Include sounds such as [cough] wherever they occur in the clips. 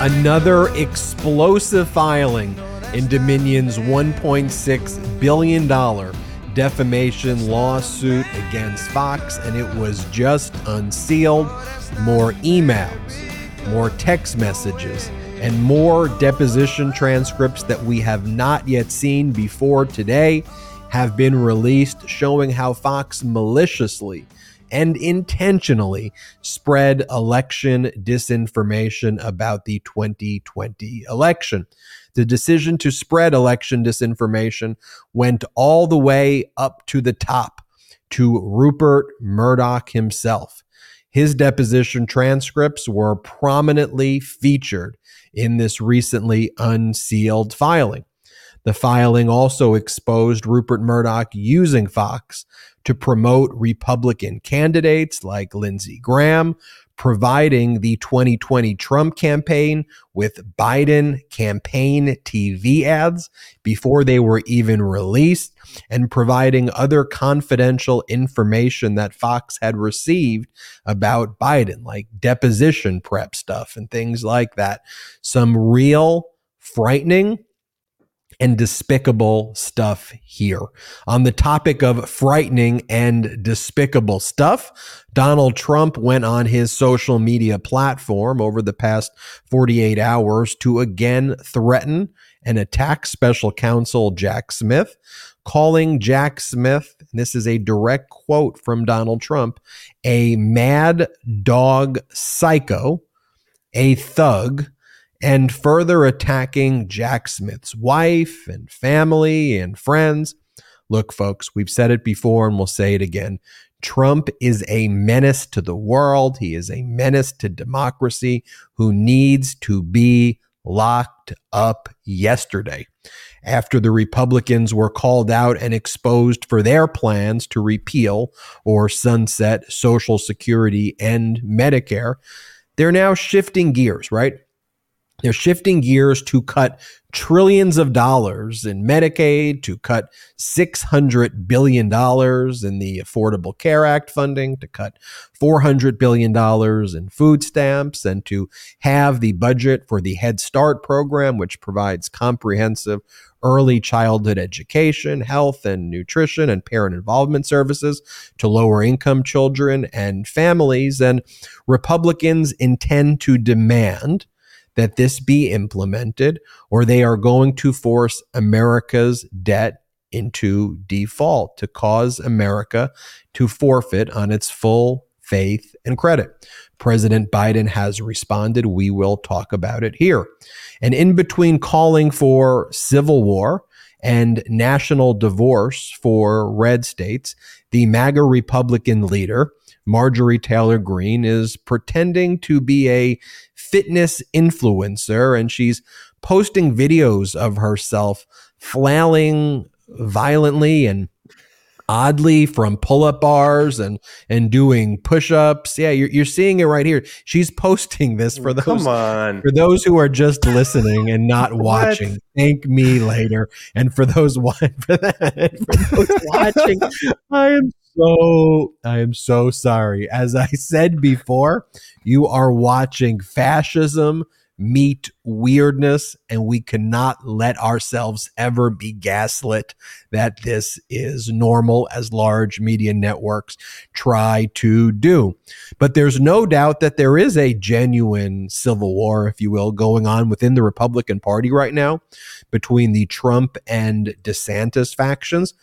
Another explosive filing in Dominion's $1.6 billion defamation lawsuit against Fox, and it was just unsealed. More emails, more text messages, and more deposition transcripts that we have not yet seen before today have been released showing how Fox maliciously and intentionally spread election disinformation about the 2020 election. The decision to spread election disinformation went all the way up to the top to Rupert Murdoch himself. His deposition transcripts were prominently featured in this recently unsealed filing. The filing also exposed Rupert Murdoch using Fox to promote Republican candidates like Lindsey Graham, providing the 2020 Trump campaign with Biden campaign TV ads before they were even released, and providing other confidential information that Fox had received about Biden, like deposition prep stuff and things like that. Some real frightening and despicable stuff here. On the topic of frightening and despicable stuff, Donald Trump went on his social media platform over the past 48 hours to again threaten and attack special counsel Jack Smith, calling Jack Smith, and this is a direct quote from Donald Trump, a mad dog psycho, a thug, and further attacking Jack Smith's wife and family and friends. Look, folks, we've said it before and we'll say it again. Trump is a menace to the world. He is a menace to democracy who needs to be locked up yesterday after the Republicans were called out and exposed for their plans to repeal or sunset Social Security and Medicare. They're now shifting gears, right? They're shifting gears to cut trillions of dollars in Medicaid, to cut $600 billion in the Affordable Care Act funding, to cut $400 billion in food stamps, and to have the budget for the Head Start program, which provides comprehensive early childhood education, health and nutrition, and parent involvement services to lower income children and families. And Republicans intend to demand that this be implemented, or they are going to force America's debt into default to cause America to forfeit on its full faith and credit. President Biden has responded. We will talk about it here. And in between calling for civil war and national divorce for red states, the MAGA Republican leader Marjorie Taylor Greene is pretending to be a fitness influencer and she's posting videos of herself flailing violently and oddly from pull-up bars and and doing push-ups. Yeah, you're, you're seeing it right here. She's posting this for those Come on. for those who are just listening and not [laughs] watching. Thank me later. And for those [laughs] for that for those [laughs] watching, I am so I am so sorry. As I said before, you are watching fascism meet weirdness, and we cannot let ourselves ever be gaslit that this is normal as large media networks try to do. But there's no doubt that there is a genuine civil war, if you will, going on within the Republican Party right now between the Trump and DeSantis factions.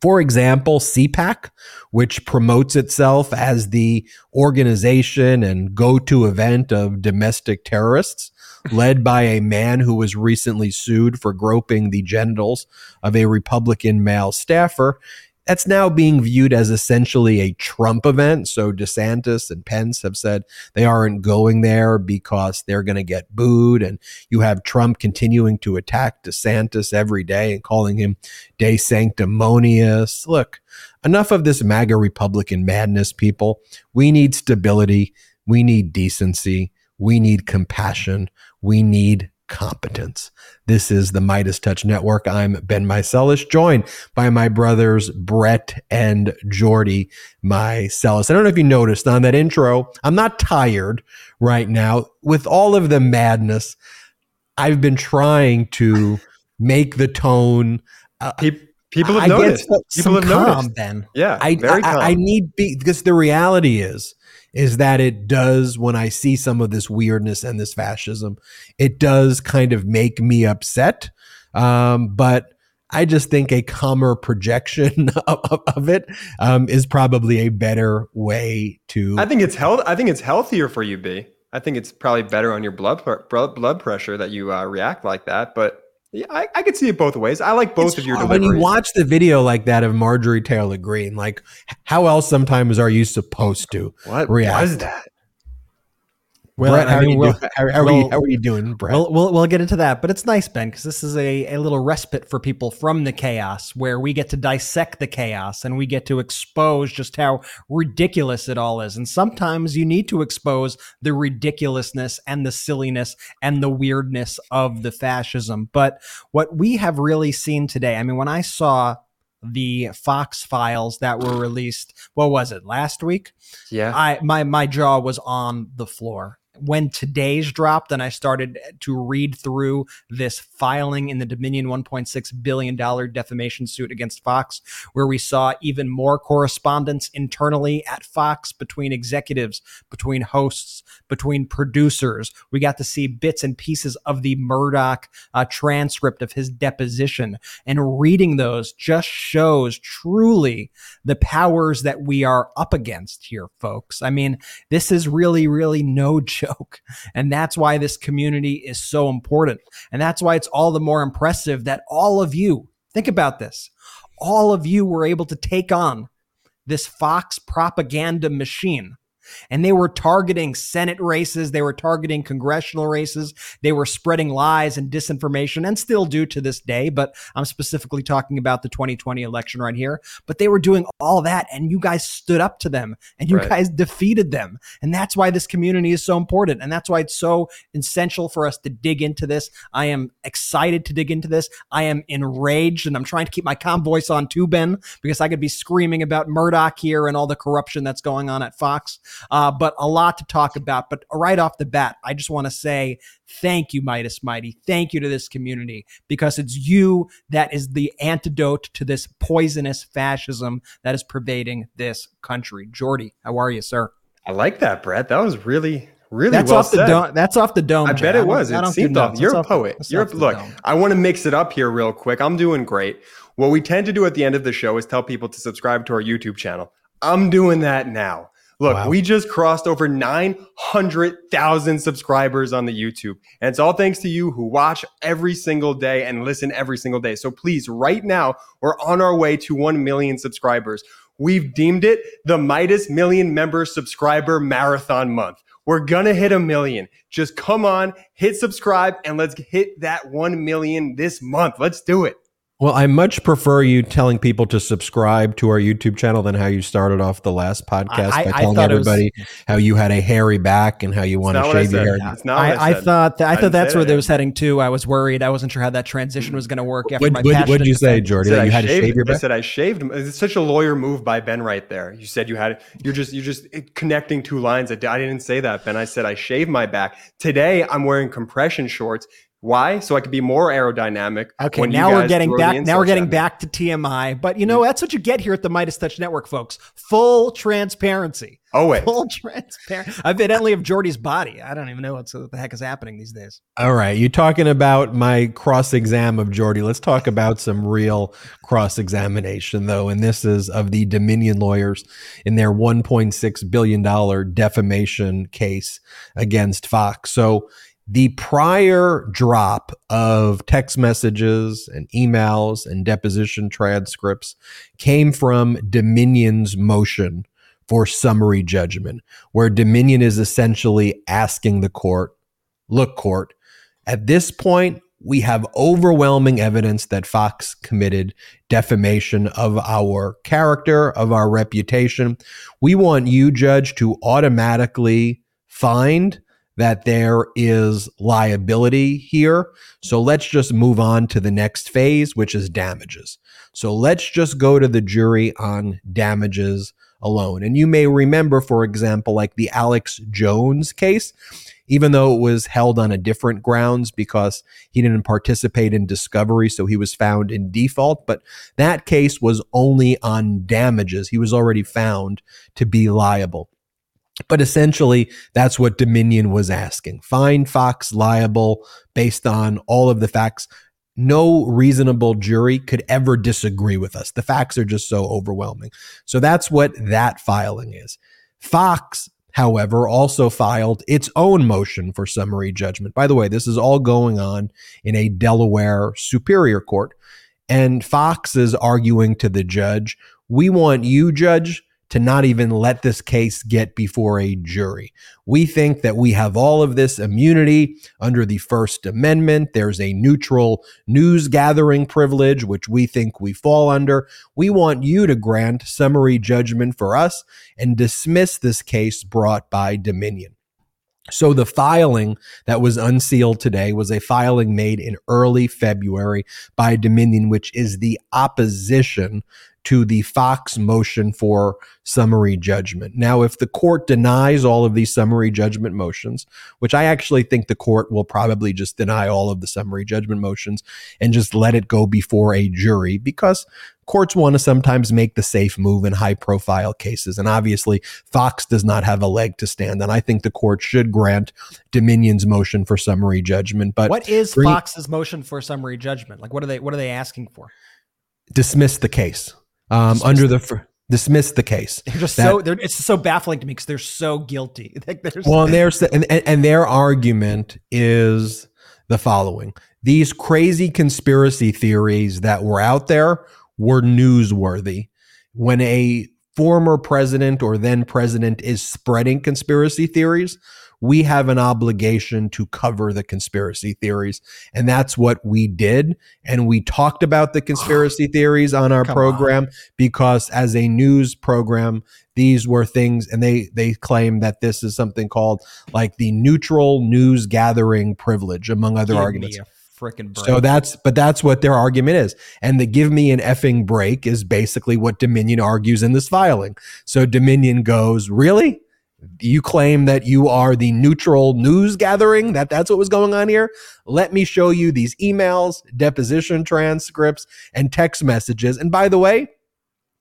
For example, CPAC, which promotes itself as the organization and go to event of domestic terrorists, [laughs] led by a man who was recently sued for groping the genitals of a Republican male staffer, that's now being viewed as essentially a Trump event. So DeSantis and Pence have said they aren't going there because they're going to get booed. And you have Trump continuing to attack DeSantis every day and calling him DeSanctimonious. Look, enough of this MAGA Republican madness, people. We need stability. We need decency. We need compassion. We need competence. This is the Meidas Touch Network. I'm Ben Meiselas, joined by my brothers Brett and Jordy Meiselas. I don't know if you noticed on that intro, I'm not tired right now. With all of the madness, I've been trying to make the tone. Uh, People have I noticed. People have calm, noticed. Ben. Yeah, I, I, I, need be, because the reality is is that it does when I see some of this weirdness and this fascism, it does kind of make me upset. Um, but I just think a calmer projection [laughs] of, of it um, is probably a better way to. I think it's health. I think it's healthier for you, B. I think it's probably better on your blood blood pressure that you uh, react like that. But yeah, I, I could see it both ways. I like both it's of your deliveries. When you watch the video like that of Marjorie Taylor Greene, like how else sometimes are you supposed to what react? was that? Well, Brett, how, I mean, are, you we'll, how, how, we'll, are you, how are you doing, Brett? We'll, we'll, we'll get into that, but it's nice, Ben, because this is a, a little respite for people from the chaos where we get to dissect the chaos and we get to expose just how ridiculous it all is. And sometimes you need to expose the ridiculousness and the silliness and the weirdness of the fascism. But what we have really seen today, I mean, when I saw the Fox files that were released, what was it, last week? Yeah. I my my jaw was on the floor when today's dropped and I started to read through this filing in the Dominion $1.6 billion defamation suit against Fox, where we saw even more correspondence internally at Fox between executives, between hosts, between producers. We got to see bits and pieces of the Murdoch uh, transcript of his deposition. And reading those just shows truly the powers that we are up against here, folks. I mean, this is really, really no [laughs] joke joke. And that's why this community is so important. And that's why it's all the more impressive that all of you, think about this, all of you were able to take on this Fox propaganda machine and they were targeting Senate races. They were targeting congressional races. They were spreading lies and disinformation and still do to this day. But I'm specifically talking about the 2020 election right here. But they were doing all that and you guys stood up to them and you right. guys defeated them. And that's why this community is so important. And that's why it's so essential for us to dig into this. I am excited to dig into this. I am enraged and I'm trying to keep my calm voice on too, Ben, because I could be screaming about Murdoch here and all the corruption that's going on at Fox. Uh, but a lot to talk about. But right off the bat, I just want to say thank you, Meidas Mighty. Thank you to this community because it's you that is the antidote to this poisonous fascism that is pervading this country. Jordy, how are you, sir? I like that, Brett. That was really Really that's well off said. the dome. That's off the dome. I bet it was. It seemed off. You're a poet. You're look. I want to mix it up here real quick. I'm doing great. What we tend to do at the end of the show is tell people to subscribe to our YouTube channel. I'm doing that now. Look, wow. we just crossed over 900,000 subscribers on the YouTube. And it's all thanks to you who watch every single day and listen every single day. So please, right now, we're on our way to 1 million subscribers. We've deemed it the Meidas Million Member Subscriber Marathon Month. We're gonna hit a million. Just come on, hit subscribe, and let's hit that 1 million this month. Let's do it. Well, I much prefer you telling people to subscribe to our YouTube channel than how you started off the last podcast I, by telling everybody was, how you had a hairy back and how you want to shave your hair. Yeah. I, I, I, thought that, I, thought that's where it was heading to. I was worried. I wasn't sure how that transition was going to work after what, my what, What'd you say, Jordy? That you had shaved, to shave your back? I said I shaved. It's such a lawyer move by Ben right there. You said you had. You're just you're just eh, connecting two lines. I didn't say that, Ben. I said I shaved my back. Today I'm wearing compression shorts why? So I could be more aerodynamic. Okay, now we're getting back. Now we're getting back to TMI. But you know that's what you get here at the Meidas Touch Network, folks. Full transparency. Oh wait, full transparency. Evidently of Jordy's body. I don't even know what the heck is happening these days. All right, you talking about my cross exam of Jordy? Let's talk about some real cross examination though, and this is of the Dominion lawyers in their 1.6 billion dollar defamation case against Fox. So the prior drop of text messages and emails and deposition transcripts came from Dominion's motion for summary judgment, where Dominion is essentially asking the court, look, court, at this point, we have overwhelming evidence that Fox committed defamation of our character, of our reputation. We want you, judge, to automatically find that there is liability here. So let's just move on to the next phase, which is damages. So let's just go to the jury on damages alone. And you may remember, for example, like the Alex Jones case, even though it was held on a different grounds because he didn't participate in discovery, so he was found in default. But that case was only on damages. He was already found to be liable. But essentially, that's what Dominion was asking. Find Fox liable based on all of the facts no reasonable jury could ever disagree with us. The facts are just so overwhelming. So that's what that filing is. Fox, however, also filed its own motion for summary judgment. By the way, this is all going on in a Delaware Superior Court. And Fox is arguing to the judge, we want you, judge, to not even let this case get before a jury. We think that we have all of this immunity under the First Amendment. There's a neutral news gathering privilege, which we think we fall under. We want you to grant summary judgment for us and dismiss this case brought by Dominion. So the filing that was unsealed today was a filing made in early February by Dominion, which is the opposition to the Fox motion for summary judgment. Now, if the court denies all of these summary judgment motions, which I actually think the court will probably just deny all of the summary judgment motions and just let it go before a jury because courts want to sometimes make the safe move in high profile cases. And obviously, Fox does not have a leg to stand on. I think the court should grant Dominion's motion for summary judgment. But what is Fox's motion for summary judgment? Like, what are they, what are they asking for? Dismiss the case um, under the. Fr- dismiss the case. [laughs] They're just that, so they're, it's so baffling to me because they're so guilty. [laughs] like well, and there's and, and their argument is the following: these crazy conspiracy theories that were out there were newsworthy. When a former president or then president is spreading conspiracy theories, we have an obligation to cover the conspiracy theories. And that's what we did. And we talked about the conspiracy [sighs] theories on our Come program on. because as a news program, these were things and they they claim that this is something called like the neutral news gathering privilege among other Give arguments freaking break. So that's but that's what their argument is. And the give me an effing break is basically what Dominion argues in this filing. So Dominion goes, "Really? You claim that you are the neutral news gathering that that's what was going on here? Let me show you these emails deposition transcripts and text messages. And by the way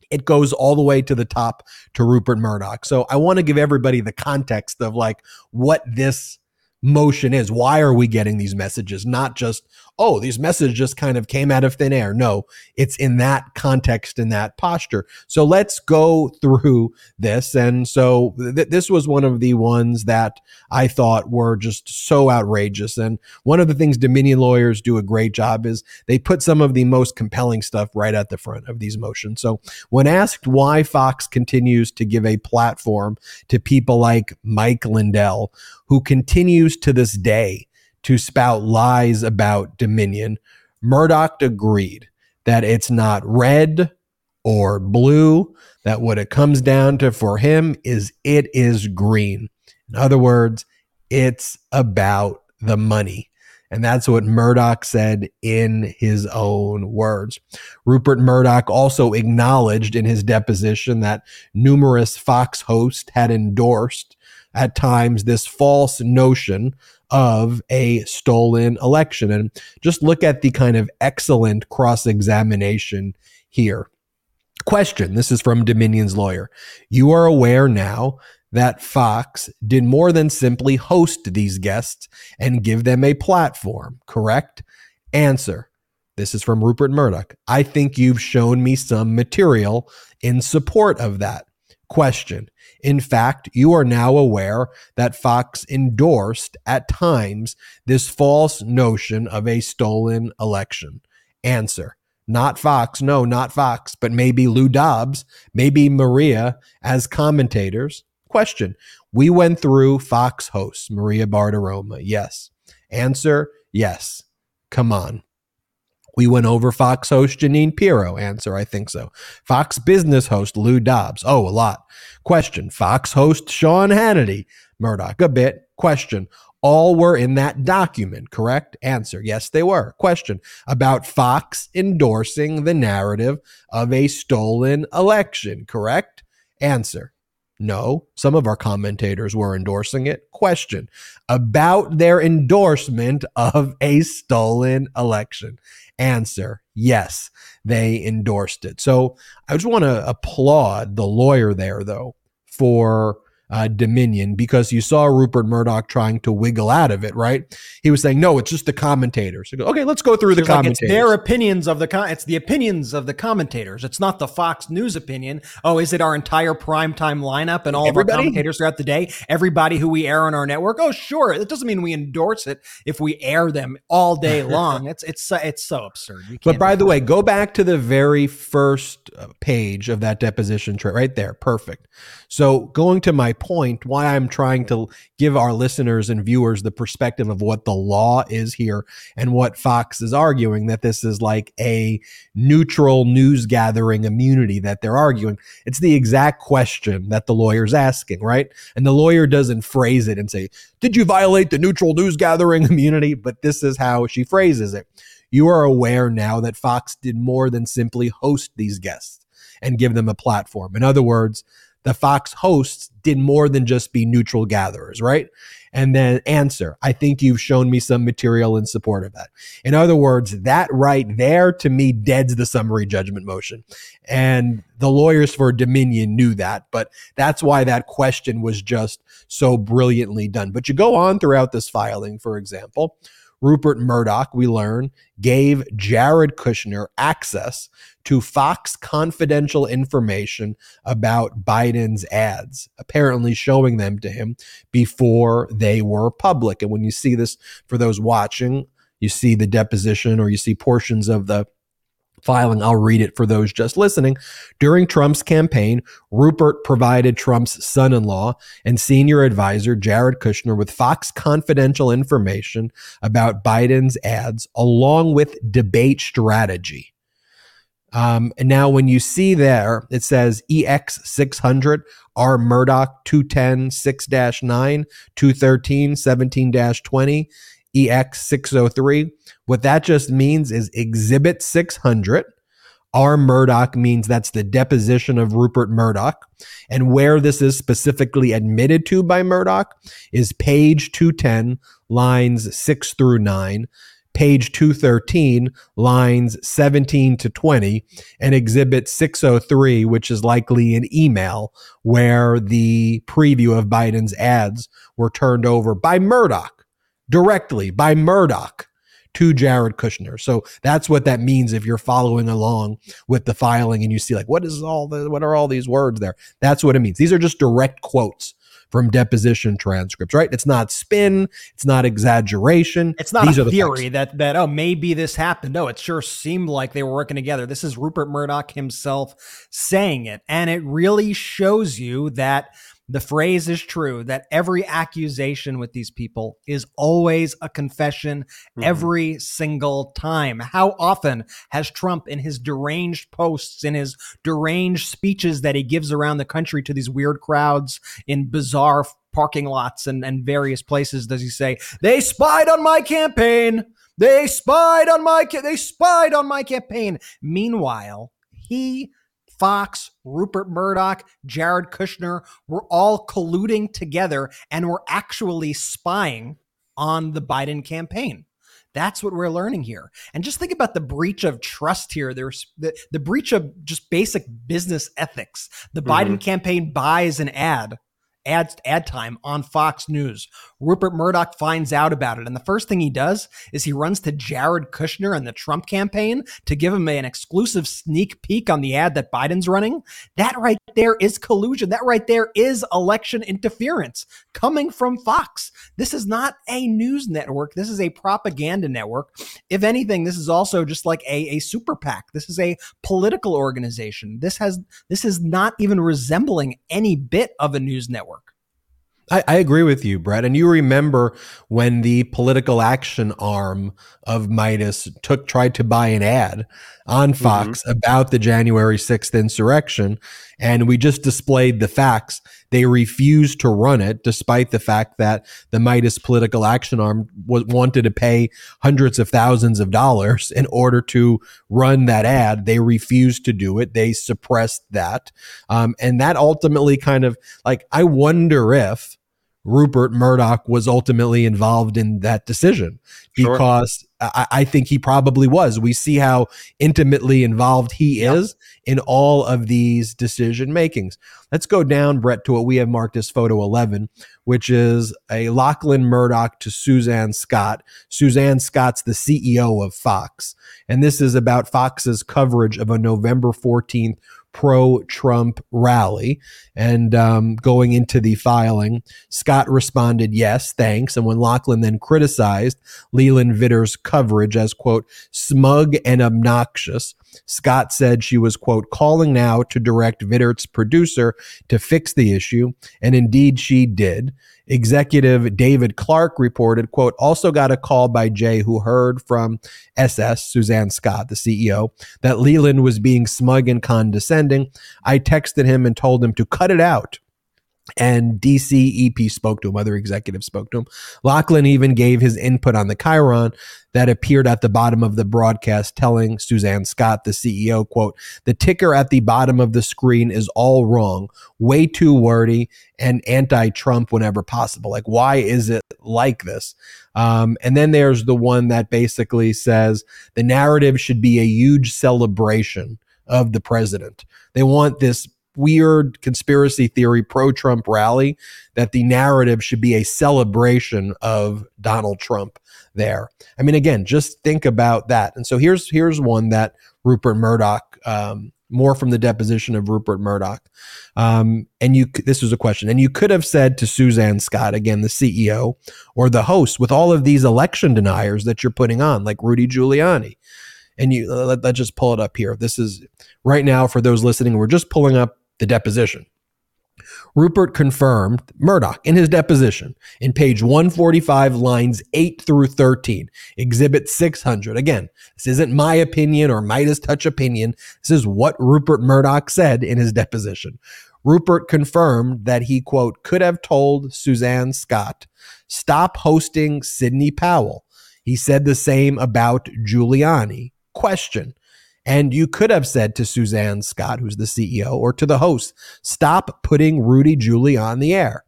it goes all the way to the top to Rupert Murdoch. So i want to give everybody the context of like what this motion is. Why are we getting these messages? Not just oh, these messages just kind of came out of thin air. No, it's in that context, in that posture. So let's go through this. And so th- this was one of the ones that I thought were just so outrageous. And one of the things Dominion lawyers do a great job is they put some of the most compelling stuff right at the front of these motions. So when asked why Fox continues to give a platform to people like Mike Lindell, who continues to this day to spout lies about Dominion, Murdoch agreed that it's not red or blue, that what it comes down to for him is it is green. In other words, it's about the money. And that's what Murdoch said in his own words. Rupert Murdoch also acknowledged in his deposition that numerous Fox hosts had endorsed at times this false notion of a stolen election. And just look at the kind of excellent cross examination here. Question This is from Dominion's lawyer. You are aware now that Fox did more than simply host these guests and give them a platform, correct? Answer. This is from Rupert Murdoch. I think you've shown me some material in support of that. Question in fact, you are now aware that Fox endorsed at times this false notion of a stolen election. Answer not Fox, no, not Fox, but maybe Lou Dobbs, maybe Maria as commentators. Question We went through Fox hosts, Maria Bartiromo. Yes. Answer Yes. Come on. We went over Fox host Jeanine Pirro. Answer, I think so. Fox business host Lou Dobbs. Oh, a lot. Question. Fox host Sean Hannity. Murdoch, a bit. Question. all were in that document, correct? Answer Yes, they were. Question about Fox endorsing the narrative of a stolen election, correct? Answer no, some of our commentators were endorsing it. Question about their endorsement of a stolen election. Answer yes, they endorsed it. So I just want to applaud the lawyer there, though, for uh, Dominion because you saw Rupert Murdoch trying to wiggle out of it, right? He was saying, "No, it's just the commentators." Go, okay, let's go through so the commentators. Like it's their opinions of the con- it's the opinions of the commentators. It's not the Fox News opinion. Oh, is it our entire primetime lineup and all Everybody? of our commentators throughout the day? Everybody who we air on our network? Oh, sure. It doesn't mean we endorse it if we air them all day [laughs] long. it's it's it's so absurd. But by the way, go back to the very first uh, page of that deposition right there. Perfect. So going to my point, why I'm trying to give our listeners and viewers the perspective of what the law is here and what Fox is arguing that this is like a neutral news gathering immunity that they're arguing. It's the exact question that the lawyer's asking, right? And the lawyer doesn't phrase it and say, Did you violate the neutral news gathering [laughs] immunity? But this is how she phrases it. You are aware now that Fox did more than simply host these guests and give them a platform. In other words, the Fox hosts did more than just be neutral gatherers, right? And then answer, I think you've shown me some material in support of that. In other words, that right there to me deads the summary judgment motion. And the lawyers for Dominion knew that, but that's why that question was just so brilliantly done. But you go on throughout this filing, for example, Rupert Murdoch, we learn, gave Jared Kushner access to Fox confidential information about Biden's ads, apparently showing them to him before they were public. And when you see this, for those watching, you see the deposition or you see portions of the filing. I'll read it for those just listening. During Trump's campaign, Rupert provided Trump's son in law and senior advisor, Jared Kushner, with Fox confidential information about Biden's ads, along with debate strategy. Um, and now, when you see there, it says EX600, R Murdoch 210 6 9, 213 17 20. EX603. What that just means is Exhibit 600. R Murdoch means that's the deposition of Rupert Murdoch. And where this is specifically admitted to by Murdoch is page 210, lines 6 through 9, page 213, lines 17 to 20, and exhibit 603, which is likely an email where the preview of Biden's ads were turned over by Murdoch directly by Murdoch to Jared Kushner. So that's what that means if you're following along with the filing and you see like what is all the what are all these words there? That's what it means. These are just direct quotes from deposition transcripts, right? It's not spin, it's not exaggeration. It's not These a theory that that oh maybe this happened. No, it sure seemed like they were working together. This is Rupert Murdoch himself saying it, and it really shows you that the phrase is true that every accusation with these people is always a confession mm-hmm. every single time. How often has Trump, in his deranged posts, in his deranged speeches that he gives around the country to these weird crowds in bizarre parking lots and, and various places, does he say, they spied on my campaign? They spied on my ca- they spied on my campaign. Meanwhile, he Fox, Rupert Murdoch, Jared Kushner were all colluding together and were actually spying on the Biden campaign. That's what we're learning here. And just think about the breach of trust here. There's the, the breach of just basic business ethics. The mm-hmm. Biden campaign buys an ad ad, ad time on Fox News. Rupert Murdoch finds out about it. And the first thing he does is he runs to Jared Kushner and the Trump campaign to give him an exclusive sneak peek on the ad that Biden's running. That right there is collusion. That right there is election interference coming from Fox. This is not a news network. This is a propaganda network. If anything, this is also just like a, a super PAC. This is a political organization. This has this is not even resembling any bit of a news network. I, I, agree with you, Brett. And you remember when the political action arm of Meidas took tried to buy an ad on mm-hmm. Fox mm-hmm. about the January 6th insurrection. And we just displayed the facts. They refused to run it, despite the fact that the Meidas political action arm w- wanted to pay hundreds of thousands of dollars in order to run that ad. They refused to do it. They suppressed that. Um, and that ultimately kind of like, I wonder if Rupert Murdoch was ultimately involved in that decision because sure. I, I, think he probably was. We see how intimately involved he yep. is in all of these decision makings. Let's go down, Brett, to what we have marked as photo 11, which is a Lachlan Murdoch to Suzanne Scott. Suzanne Scott's the CEO of Fox. And this is about Fox's coverage of a November 14th pro Trump rally. And um, going into the filing, Scott responded, yes, thanks. And when Lachlan then criticized Leland Vittert's coverage as, quote, smug and obnoxious, Scott said she was, quote, calling now to direct Vittert's producer to fix the issue. And indeed she did. Executive David Clark reported, quote, also got a call by Jay who heard from SS, Suzanne Scott, the CEO, that Leland was being smug and condescending. I texted him and told him to cut it out and DC EP spoke to him, other executives spoke to him. Lachlan even gave his input on the Chiron that appeared at the bottom of the broadcast, telling Suzanne Scott, the CEO, quote, the ticker at the bottom of the screen is all wrong, way too wordy and anti-Trump whenever possible. Like, why is it like this? Um, and then there's the one that basically says the narrative should be a huge celebration of the president. They want this weird conspiracy theory pro Trump rally that the narrative should be a celebration of Donald Trump there. I mean, again, just think about that. And so here's here's one that Rupert Murdoch, um, more from the deposition of Rupert Murdoch. Um, and you, this was a question, and you could have said to Suzanne Scott, again, the CEO or the host, with all of these election deniers that you're putting on, like Rudy Giuliani. And you let, let's just pull it up here. This is right now for those listening. We're just pulling up the deposition. Rupert confirmed Murdoch in his deposition in page 145, lines 8 through 13, exhibit 600. Again, this isn't my opinion or Meidas Touch opinion. This is what Rupert Murdoch said in his deposition. Rupert confirmed that he, quote, could have told Suzanne Scott, stop hosting Sidney Powell. He said the same about Giuliani. Question and you could have said to Suzanne Scott, who's the CEO, or to the host, stop putting Rudy Giuliani on the air.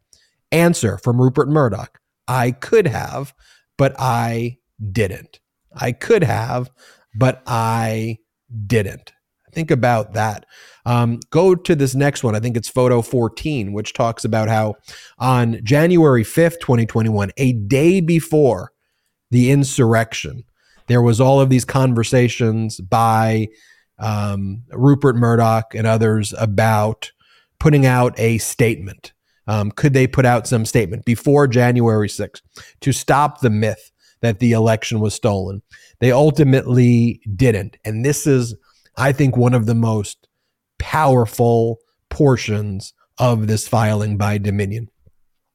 Answer from Rupert Murdoch I could have, but I didn't. I could have, but I didn't. Think about that. Um, go to this next one. I think it's photo 14, which talks about how on January 5th, 2021, a day before the insurrection, there was all of these conversations by um, Rupert Murdoch and others about putting out a statement. Um, could they put out some statement before January 6th to stop the myth that the election was stolen? They ultimately didn't. And this is, I think, one of the most powerful portions of this filing by Dominion.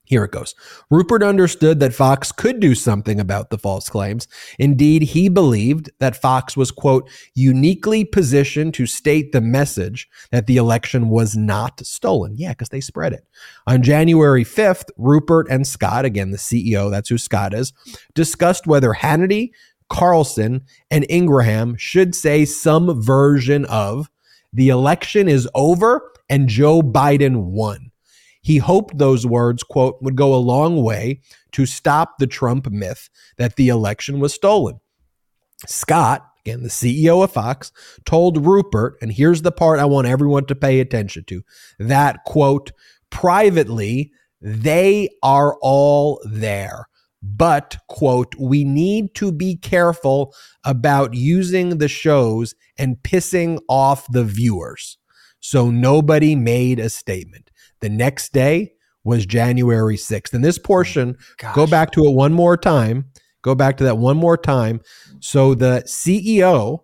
Here it goes. Rupert understood that Fox could do something about the false claims. Indeed, he believed that Fox was, quote, uniquely positioned to state the message that the election was not stolen. Yeah, because they spread it. On January 5th, Rupert and Scott, again, the CEO, that's who Scott is, discussed whether Hannity, Carlson, and Ingraham should say some version of the election is over and Joe Biden won. He hoped those words, quote, would go a long way to stop the Trump myth that the election was stolen. Scott, again, the CEO of Fox, told Rupert, and here's the part I want everyone to pay attention to that, quote, privately, they are all there. But, quote, we need to be careful about using the shows and pissing off the viewers. So nobody made a statement. The next day was January 6th. And this portion, Gosh. go back to it one more time. Go back to that one more time. So the CEO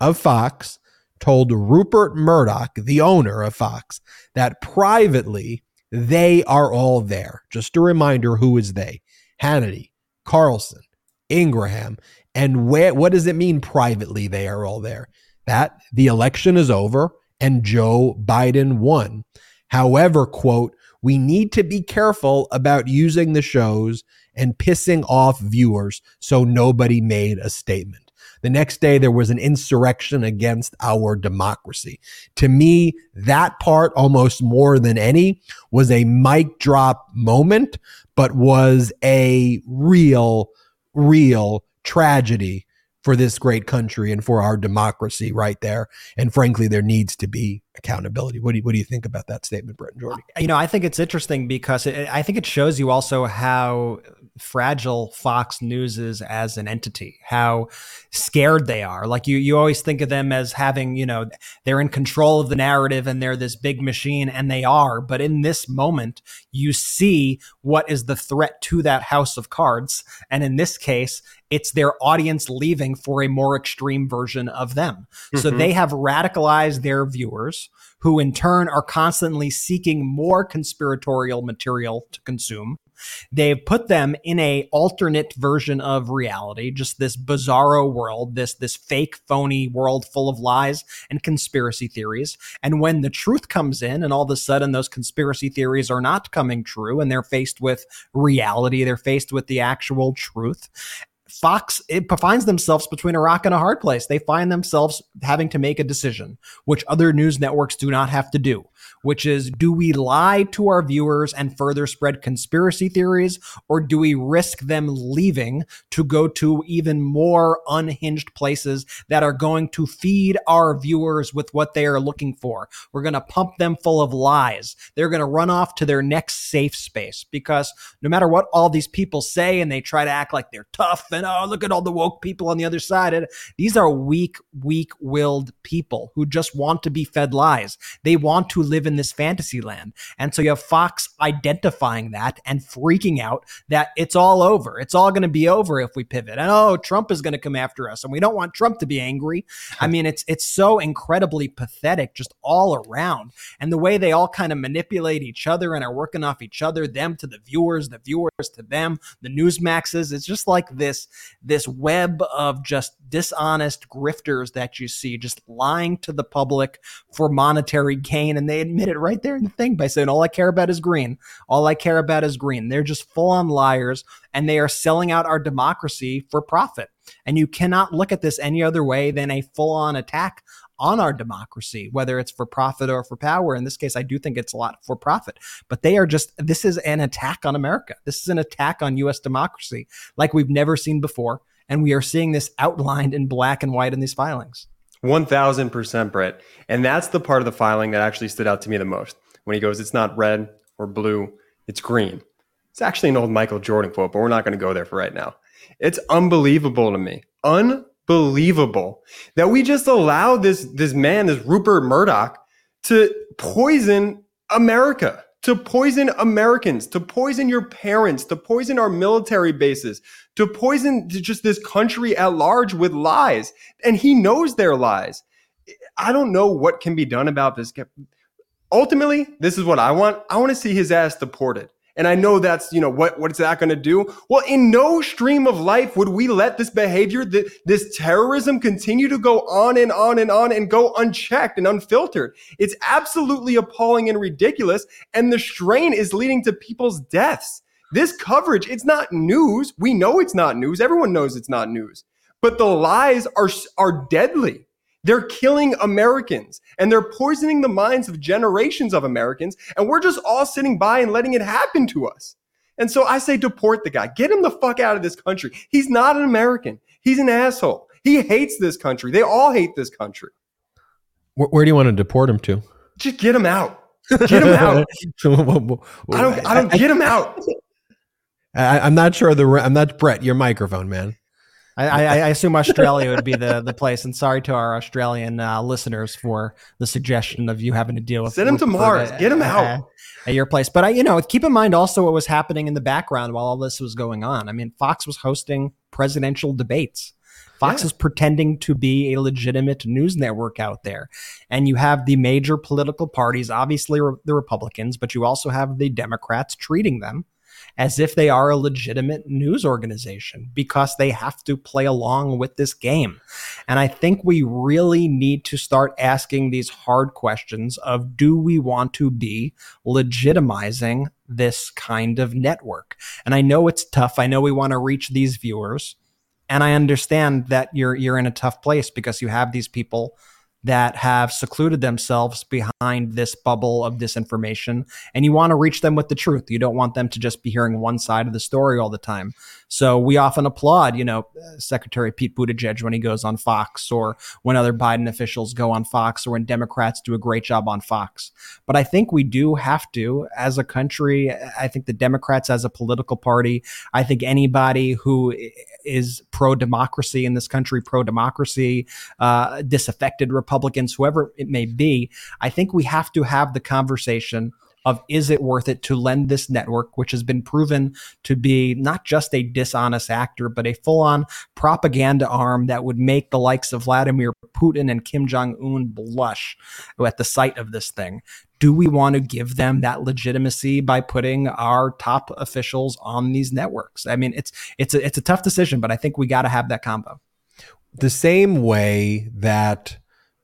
of Fox told Rupert Murdoch, the owner of Fox, that privately they are all there. Just a reminder who is they? Hannity, Carlson, Ingraham. And where, what does it mean privately they are all there? That the election is over and Joe Biden won. However, quote, we need to be careful about using the shows and pissing off viewers so nobody made a statement. The next day, there was an insurrection against our democracy. To me, that part, almost more than any, was a mic drop moment, but was a real, real tragedy for this great country and for our democracy right there. And frankly, there needs to be accountability. What do you, what do you think about that statement, Brett and Jordy? You know, I think it's interesting because it, I think it shows you also how fragile Fox News is as an entity, how scared they are. Like you, you always think of them as having, you know, they're in control of the narrative and they're this big machine, and they are. But in this moment, you see what is the threat to that house of cards. And in this case, it's their audience leaving for a more extreme version of them. Mm-hmm. So they have radicalized their viewers who in turn are constantly seeking more conspiratorial material to consume. They've put them in a alternate version of reality, just this bizarro world, this this fake phony world full of lies and conspiracy theories. And when the truth comes in and all of a sudden those conspiracy theories are not coming true and they're faced with reality, they're faced with the actual truth. Fox it finds themselves between a rock and a hard place. They find themselves having to make a decision, which other news networks do not have to do which is do we lie to our viewers and further spread conspiracy theories, or do we risk them leaving to go to even more unhinged places that are going to feed our viewers with what they are looking for? We're going to pump them full of lies. They're going to run off to their next safe space because no matter what all these people say and they try to act like they're tough and oh, look at all the woke people on the other side, these are weak, weak willed people who just want to be fed lies. They want to live in this fantasy land. And so you have Fox identifying that and freaking out that it's all over. It's all going to be over if we pivot. And oh, Trump is going to come after us and we don't want Trump to be angry. I mean, it's it's so incredibly pathetic just all around. And the way they all kind of manipulate each other and are working off each other, them to the viewers, the viewers to them, the Newsmaxes, it's just like this this web of just dishonest grifters that you see just lying to the public for monetary gain and they admit it right there in the thing by saying, All I care about is green. All I care about is green. They're just full on liars and they are selling out our democracy for profit. And you cannot look at this any other way than a full on attack on our democracy, whether it's for profit or for power. In this case, I do think it's a lot for profit, but they are just, this is an attack on America. This is an attack on US democracy like we've never seen before. And we are seeing this outlined in black and white in these filings. 1000% Brett. And that's the part of the filing that actually stood out to me the most. When he goes, it's not red or blue, it's green. It's actually an old Michael Jordan quote, but we're not going to go there for right now. It's unbelievable to me. Unbelievable that we just allow this this man, this Rupert Murdoch, to poison America to poison Americans, to poison your parents, to poison our military bases, to poison just this country at large with lies. And he knows their lies. I don't know what can be done about this. Ultimately, this is what I want. I want to see his ass deported. And I know that's, you know, what, what is that going to do? Well, in no stream of life would we let this behavior, this terrorism continue to go on and on and on and go unchecked and unfiltered. It's absolutely appalling and ridiculous. And the strain is leading to people's deaths. This coverage, it's not news. We know it's not news. Everyone knows it's not news. But the lies are, are deadly. They're killing Americans and they're poisoning the minds of generations of Americans. And we're just all sitting by and letting it happen to us. And so I say deport the guy. Get him the fuck out of this country. He's not an American. He's an asshole. He hates this country. They all hate this country. Where, where do you want to deport him to? Just get him out. Get him out. [laughs] I don't. I don't get him out. I, am not sure the. I'm not Brett. Your microphone, man. I, I, assume Australia would be the, the place. And sorry to our Australian uh, listeners for the suggestion of you having to deal with. Send him to Mars. Get him out. at your place. But I, you know, keep in mind also what was happening in the background while all this was going on. I mean, Fox was hosting presidential debates. Fox yeah. is pretending to be a legitimate news network out there. And you have the major political parties, obviously the Republicans, but you also have the Democrats treating them as if they are a legitimate news organization because they have to play along with this game. And I think we really need to start asking these hard questions of do we want to be legitimizing this kind of network? And I know it's tough. I know we want to reach these viewers. And I understand that you're you're in a tough place because you have these people that have secluded themselves behind this bubble of disinformation and you want to reach them with the truth. You don't want them to just be hearing one side of the story all the time so we often applaud you know secretary pete buttigieg when he goes on fox or when other biden officials go on fox or when democrats do a great job on fox. But i think we do have to as a country i think the democrats as a political party i think anybody who is pro democracy in this country, pro democracy, uh, disaffected Republicans, whoever it may be, I think we have to have the conversation of is it worth it to lend this network, which has been proven to be not just a dishonest actor, but a full on propaganda arm that would make the likes of Vladimir Putin and Kim Jong un blush at the sight of this thing do we want to give them that legitimacy by putting our top officials on these networks? I mean, it's it's a, it's a tough decision, but I think we got to have that combo. The same way that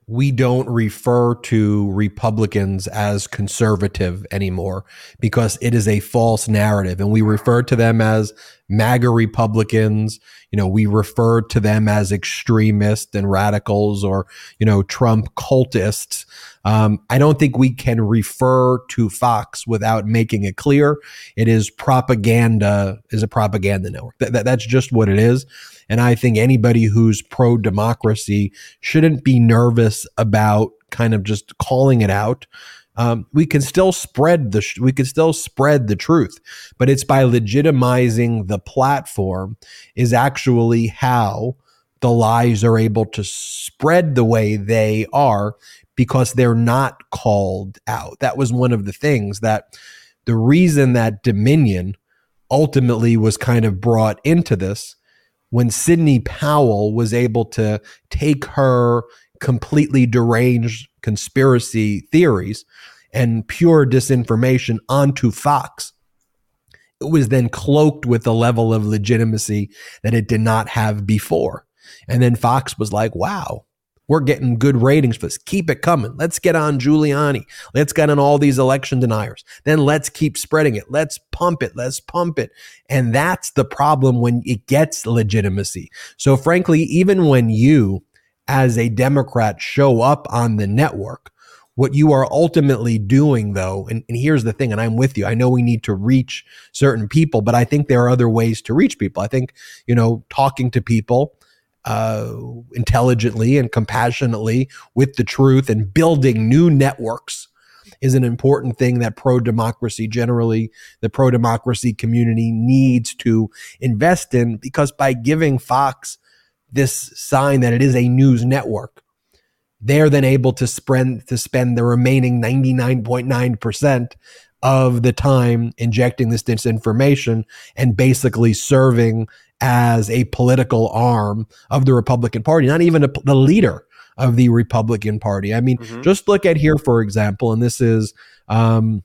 we don't refer to Republicans as conservative anymore because it is a false narrative. And we refer to them as MAGA Republicans. You know, we refer to them as extremists and radicals or, you know, Trump cultists. Um, I don't think we can refer to Fox without making it clear it is propaganda, is a propaganda network. That, that's just what it is. And I think anybody who's pro democracy shouldn't be nervous about kind of just calling it out. Um, we can still spread the sh- we can still spread the truth, but it's by legitimizing the platform is actually how the lies are able to spread the way they are because they're not called out. That was one of the things that the reason that Dominion ultimately was kind of brought into this when Sidney Powell was able to take her completely deranged conspiracy theories and pure disinformation onto Fox, it was then cloaked with a level of legitimacy that it did not have before. And then Fox was like, wow, we're getting good ratings for this. Keep it coming. Let's get on Giuliani. Let's get on all these election deniers. Then let's keep spreading it. Let's pump it. Let's pump it. And that's the problem when it gets legitimacy. So, frankly, even when you, as a Democrat, show up on the network, what you are ultimately doing, though, and, and here's the thing, and I'm with you. I know we need to reach certain people, but I think there are other ways to reach people. I think, you know, talking to people uh, intelligently and compassionately with the truth and building new networks is an important thing that pro democracy generally, the pro democracy community needs to invest in because by giving Fox this sign that it is a news network, they're then able to spend to spend the remaining 99.9% of the time injecting this disinformation and basically serving as a political arm of the Republican Party, not even a, the leader of the Republican Party. I mean, mm-hmm. just look at here, for example, and this is um,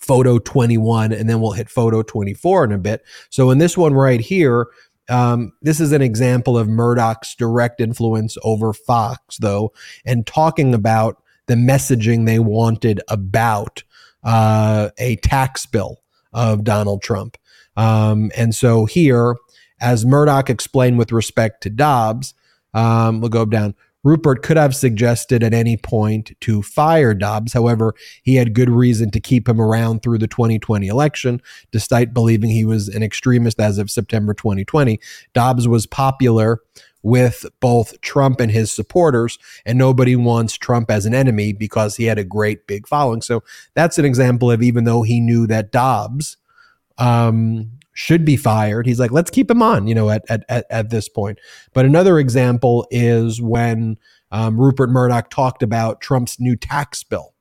photo 21, and then we'll hit photo 24 in a bit. So in this one right here, um, this is an example of Murdoch's direct influence over Fox, though, and talking about the messaging they wanted about uh, a tax bill of Donald Trump. Um, and so here, as Murdoch explained with respect to Dobbs, um, we'll go down. Rupert could have suggested at any point to fire Dobbs. However, he had good reason to keep him around through the 2020 election, despite believing he was an extremist as of September 2020. Dobbs was popular with both Trump and his supporters, and nobody wants Trump as an enemy because he had a great big following. So that's an example of even though he knew that Dobbs um, should be fired. He's like, let's keep him on, you know, at, at, at, this point. But another example is when um, Rupert Murdoch talked about Trump's new tax bill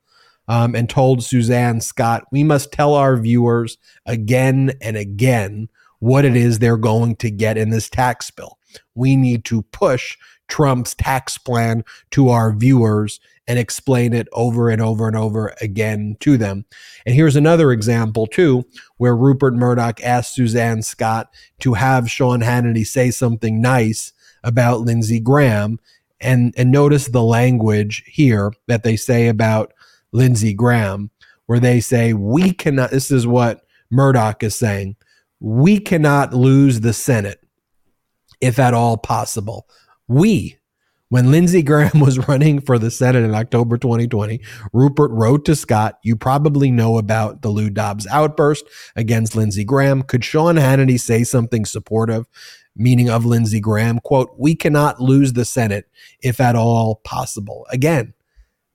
um, and told Suzanne Scott, we must tell our viewers again and again what it is they're going to get in this tax bill. We need to push Trump's tax plan to our viewers and explain it over and over and over again to them. And here's another example, too, where Rupert Murdoch asked Suzanne Scott to have Sean Hannity say something nice about Lindsey Graham. And, and notice the language here that they say about Lindsey Graham, where they say, We cannot, this is what Murdoch is saying, we cannot lose the Senate if at all possible. We, when Lindsey Graham [laughs] was running for the Senate in October 2020, Rupert wrote to Scott, You probably know about the Lou Dobbs outburst against Lindsey Graham. Could Sean Hannity say something supportive, meaning of Lindsey Graham? Quote, We cannot lose the Senate if at all possible. Again,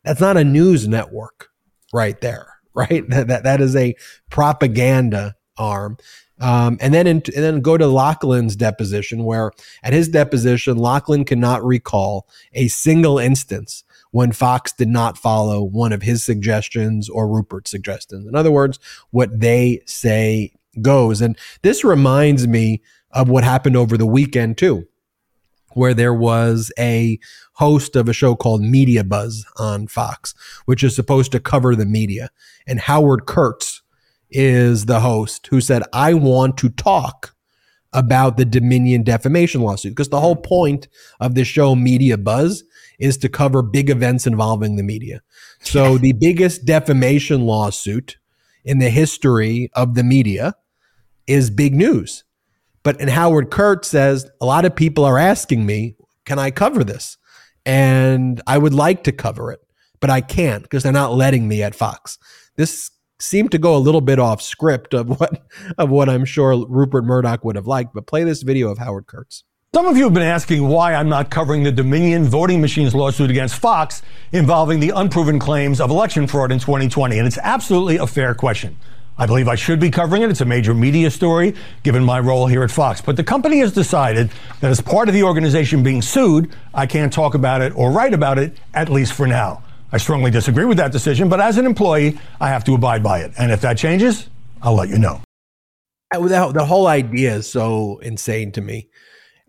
that's not a news network right there, [laughs] right? That, that, that is a propaganda arm. Um, and then in, and then go to Lachlan's deposition, where at his deposition, Lachlan cannot recall a single instance when Fox did not follow one of his suggestions or Rupert's suggestions. In other words, what they say goes. And this reminds me of what happened over the weekend too, where there was a host of a show called Media Buzz on Fox, which is supposed to cover the media, and Howard Kurtz is the host who said, I want to talk about the Dominion defamation lawsuit. Because the whole point of the show, Media Buzz, is to cover big events involving the media. So [laughs] the biggest defamation lawsuit in the history of the media is big news. But and Howard Kurtz says a lot of people are asking me, can I cover this? And I would like to cover it, but I can't because they're not letting me at Fox. This seemed to go a little bit off script of what of what I'm sure Rupert Murdoch would have liked. But play this video of Howard Kurtz. Some of you have been asking why I'm not covering the Dominion voting machines lawsuit against Fox involving the unproven claims of election fraud in 2020, and it's absolutely a fair question. I believe I should be covering it. It's a major media story, given my role here at Fox. But the company has decided that as part of the organization being sued, I can't talk about it or write about it, at least for now. I strongly disagree with that decision, but as an employee, I have to abide by it. And if that changes, I'll let you know. The whole idea is so insane to me.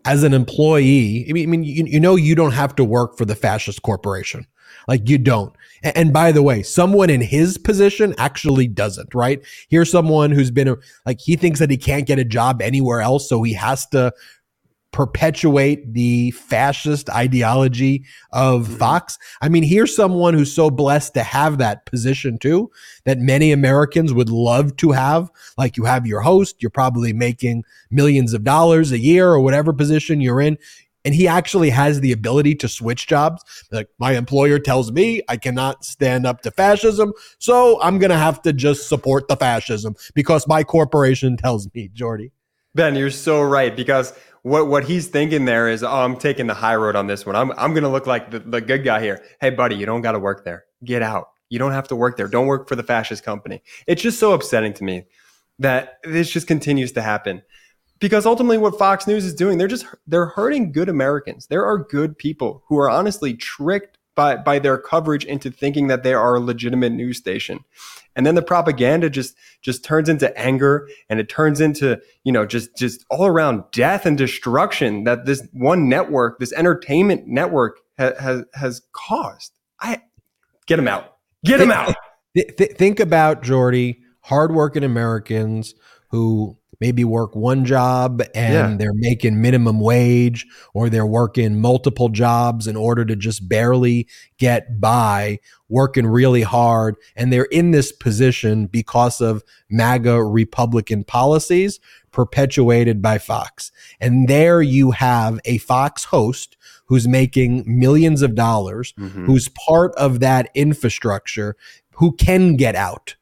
As an employee, I mean, you, you know, you don't have to work for the fascist corporation. Like you don't. And, by the way, someone in his position actually doesn't, right? Here's someone who's been like, he thinks that he can't get a job anywhere else. So he has to perpetuate the fascist ideology of mm-hmm. Fox. I mean, here's someone who's so blessed to have that position too, that many Americans would love to have. Like you have your host, you're probably making millions of dollars a year or whatever position you're in. And he actually has the ability to switch jobs. Like my employer tells me I cannot stand up to fascism. So I'm going to have to just support the fascism because my corporation tells me, Jordy. Ben, you're so right because what what he's thinking there is, oh, I'm taking the high road on this one. I'm I'm gonna look like the, the good guy here. Hey, buddy, you don't got to work there. Get out. You don't have to work there. Don't work for the fascist company. It's just so upsetting to me that this just continues to happen because ultimately what Fox News is doing, they're just they're hurting good Americans. There are good people who are honestly tricked by by their coverage into thinking that they are a legitimate news station. And then the propaganda just just turns into anger and it turns into you know just just all around death and destruction that this one network this entertainment network ha- has has caused. I get them out. Get them out. th- th- think about jordy hardworking americans who maybe work one job and yeah. they're making minimum wage or they're working multiple jobs in order to just barely get by, working really hard. And they're in this position because of MAGA Republican policies perpetuated by Fox. And there you have a Fox host who's making millions of dollars, mm-hmm. who's part of that infrastructure, who can get out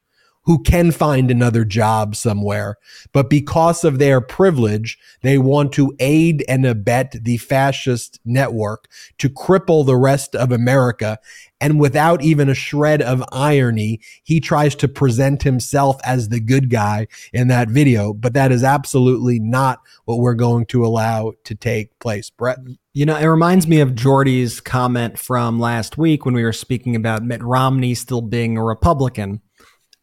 who can find another job somewhere. But because of their privilege, they want to aid and abet the fascist network to cripple the rest of America. And without even a shred of irony, he tries to present himself as the good guy in that video. But that is absolutely not what we're going to allow to take place. Brett? You know, it reminds me of Jordy's comment from last week when we were speaking about Mitt Romney still being a Republican.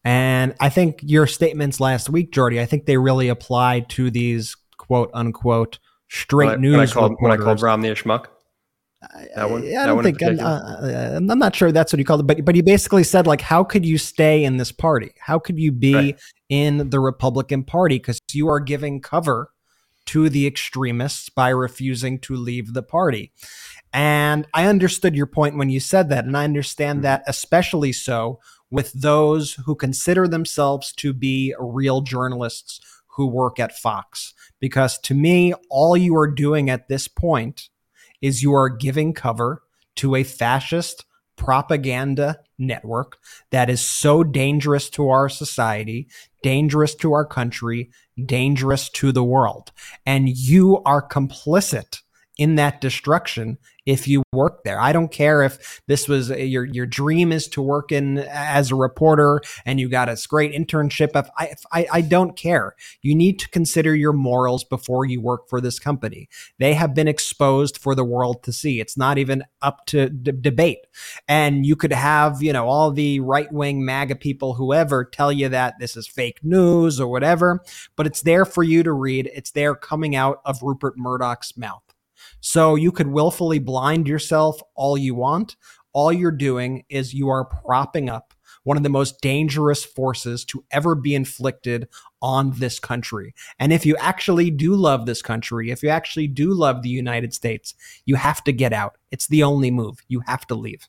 And I think your statements last week, Jordy, I think they really apply to these quote unquote straight when news. When I called, when I called Romney a schmuck. That one. I, I don't think I'm, uh, I'm, not sure that's what you called it, but but he basically said like, how could you stay in this party? How could you be right. in the Republican Party because you are giving cover to the extremists by refusing to leave the party. And I understood your point when you said that, and I understand mm-hmm. that especially so with those who consider themselves to be real journalists who work at Fox. Because to me, all you are doing at this point is you are giving cover to a fascist propaganda network that is so dangerous to our society, dangerous to our country, dangerous to the world. And you are complicit in that destruction if you work there. I don't care if this was uh, your your dream is to work in as a reporter and you got a great internship. If I, if I I don't care. You need to consider your morals before you work for this company. They have been exposed for the world to see. It's not even up to d- debate. And you could have you know all the right wing MAGA people, whoever, tell you that this is fake news or whatever, but it's there for you to read. It's there coming out of Rupert Murdoch's mouth. So you could willfully blind yourself all you want. All you're doing is you are propping up one of the most dangerous forces to ever be inflicted on this country. And if you actually do love this country, if you actually do love the United States, you have to get out. It's the only move. You have to leave.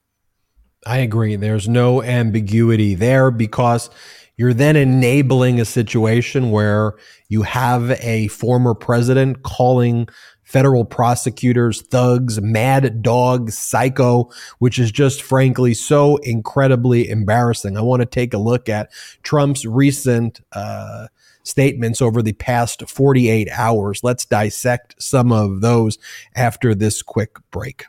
I agree. There's no ambiguity there because you're then enabling a situation where you have a former president calling federal prosecutors, thugs, mad dogs, psycho, which is just frankly so incredibly embarrassing. I want to take a look at Trump's recent uh, statements over the past 48 hours. Let's dissect some of those after this quick break.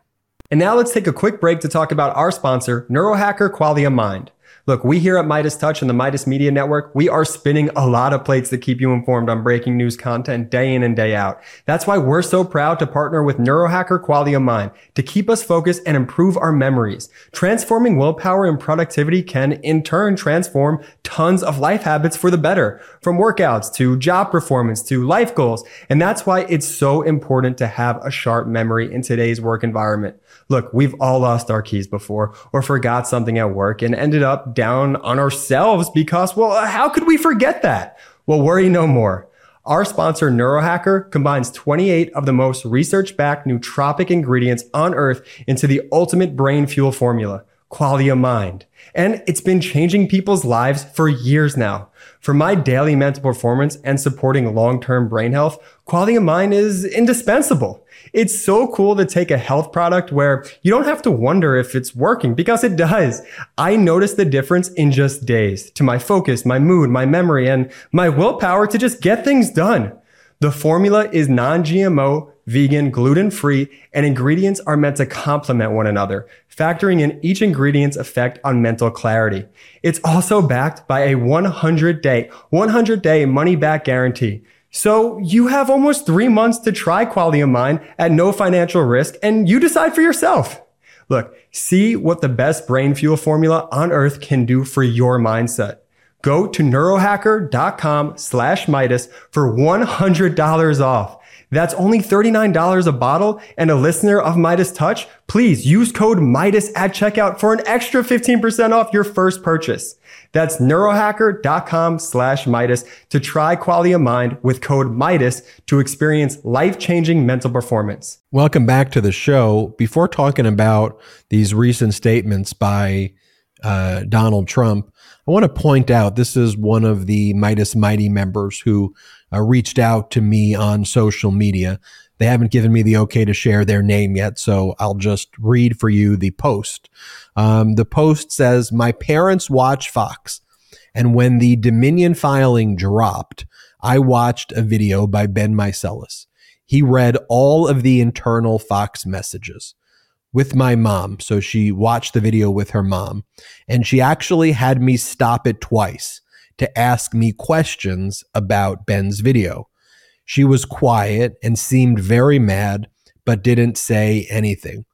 And now let's take a quick break to talk about our sponsor, Neurohacker Qualia Mind. Look, we here at Meidas Touch and the Meidas Media Network, we are spinning a lot of plates to keep you informed on breaking news content day in and day out. That's why we're so proud to partner with Neurohacker Qualia Mind to keep us focused and improve our memories. Transforming willpower and productivity can in turn transform tons of life habits for the better, from workouts to job performance to life goals. And that's why it's so important to have a sharp memory in today's work environment. Look, we've all lost our keys before or forgot something at work and ended up down on ourselves because, well, how could we forget that? Well, worry no more. Our sponsor, Neurohacker, combines 28 of the most research backed nootropic ingredients on earth into the ultimate brain fuel formula, Qualia Mind. And it's been changing people's lives for years now. For my daily mental performance and supporting long-term brain health, Qualia Mind is indispensable. It's so cool to take a health product where you don't have to wonder if it's working because it does. I noticed the difference in just days to my focus, my mood, my memory, and my willpower to just get things done. The formula is non-GMO, vegan, gluten-free, and ingredients are meant to complement one another, factoring in each ingredient's effect on mental clarity. It's also backed by a 100 day, 100 day money back guarantee. So you have almost three months to try Qualia Mind at no financial risk and you decide for yourself. Look, see what the best brain fuel formula on earth can do for your mindset. Go to neurohacker.com slash Meidas for $100 off. That's only $39 a bottle and a listener of Meidas Touch. please use code Meidas at checkout for an extra 15% off your first purchase. That's neurohacker.com slash Meidas to try Qualia Mind with code Meidas to experience life-changing mental performance. Welcome back to the show. Before talking about these recent statements by uh, Donald Trump, I want to point out this is one of the Meidas Mighty members who uh, reached out to me on social media. They haven't given me the okay to share their name yet, so I'll just read for you the post. Um, the post says, My parents watch Fox, and when the Dominion filing dropped, I watched a video by Ben Meiselas. He read all of the internal Fox messages with my mom. So she watched the video with her mom, and she actually had me stop it twice to ask me questions about Ben's video. She was quiet and seemed very mad, but didn't say anything.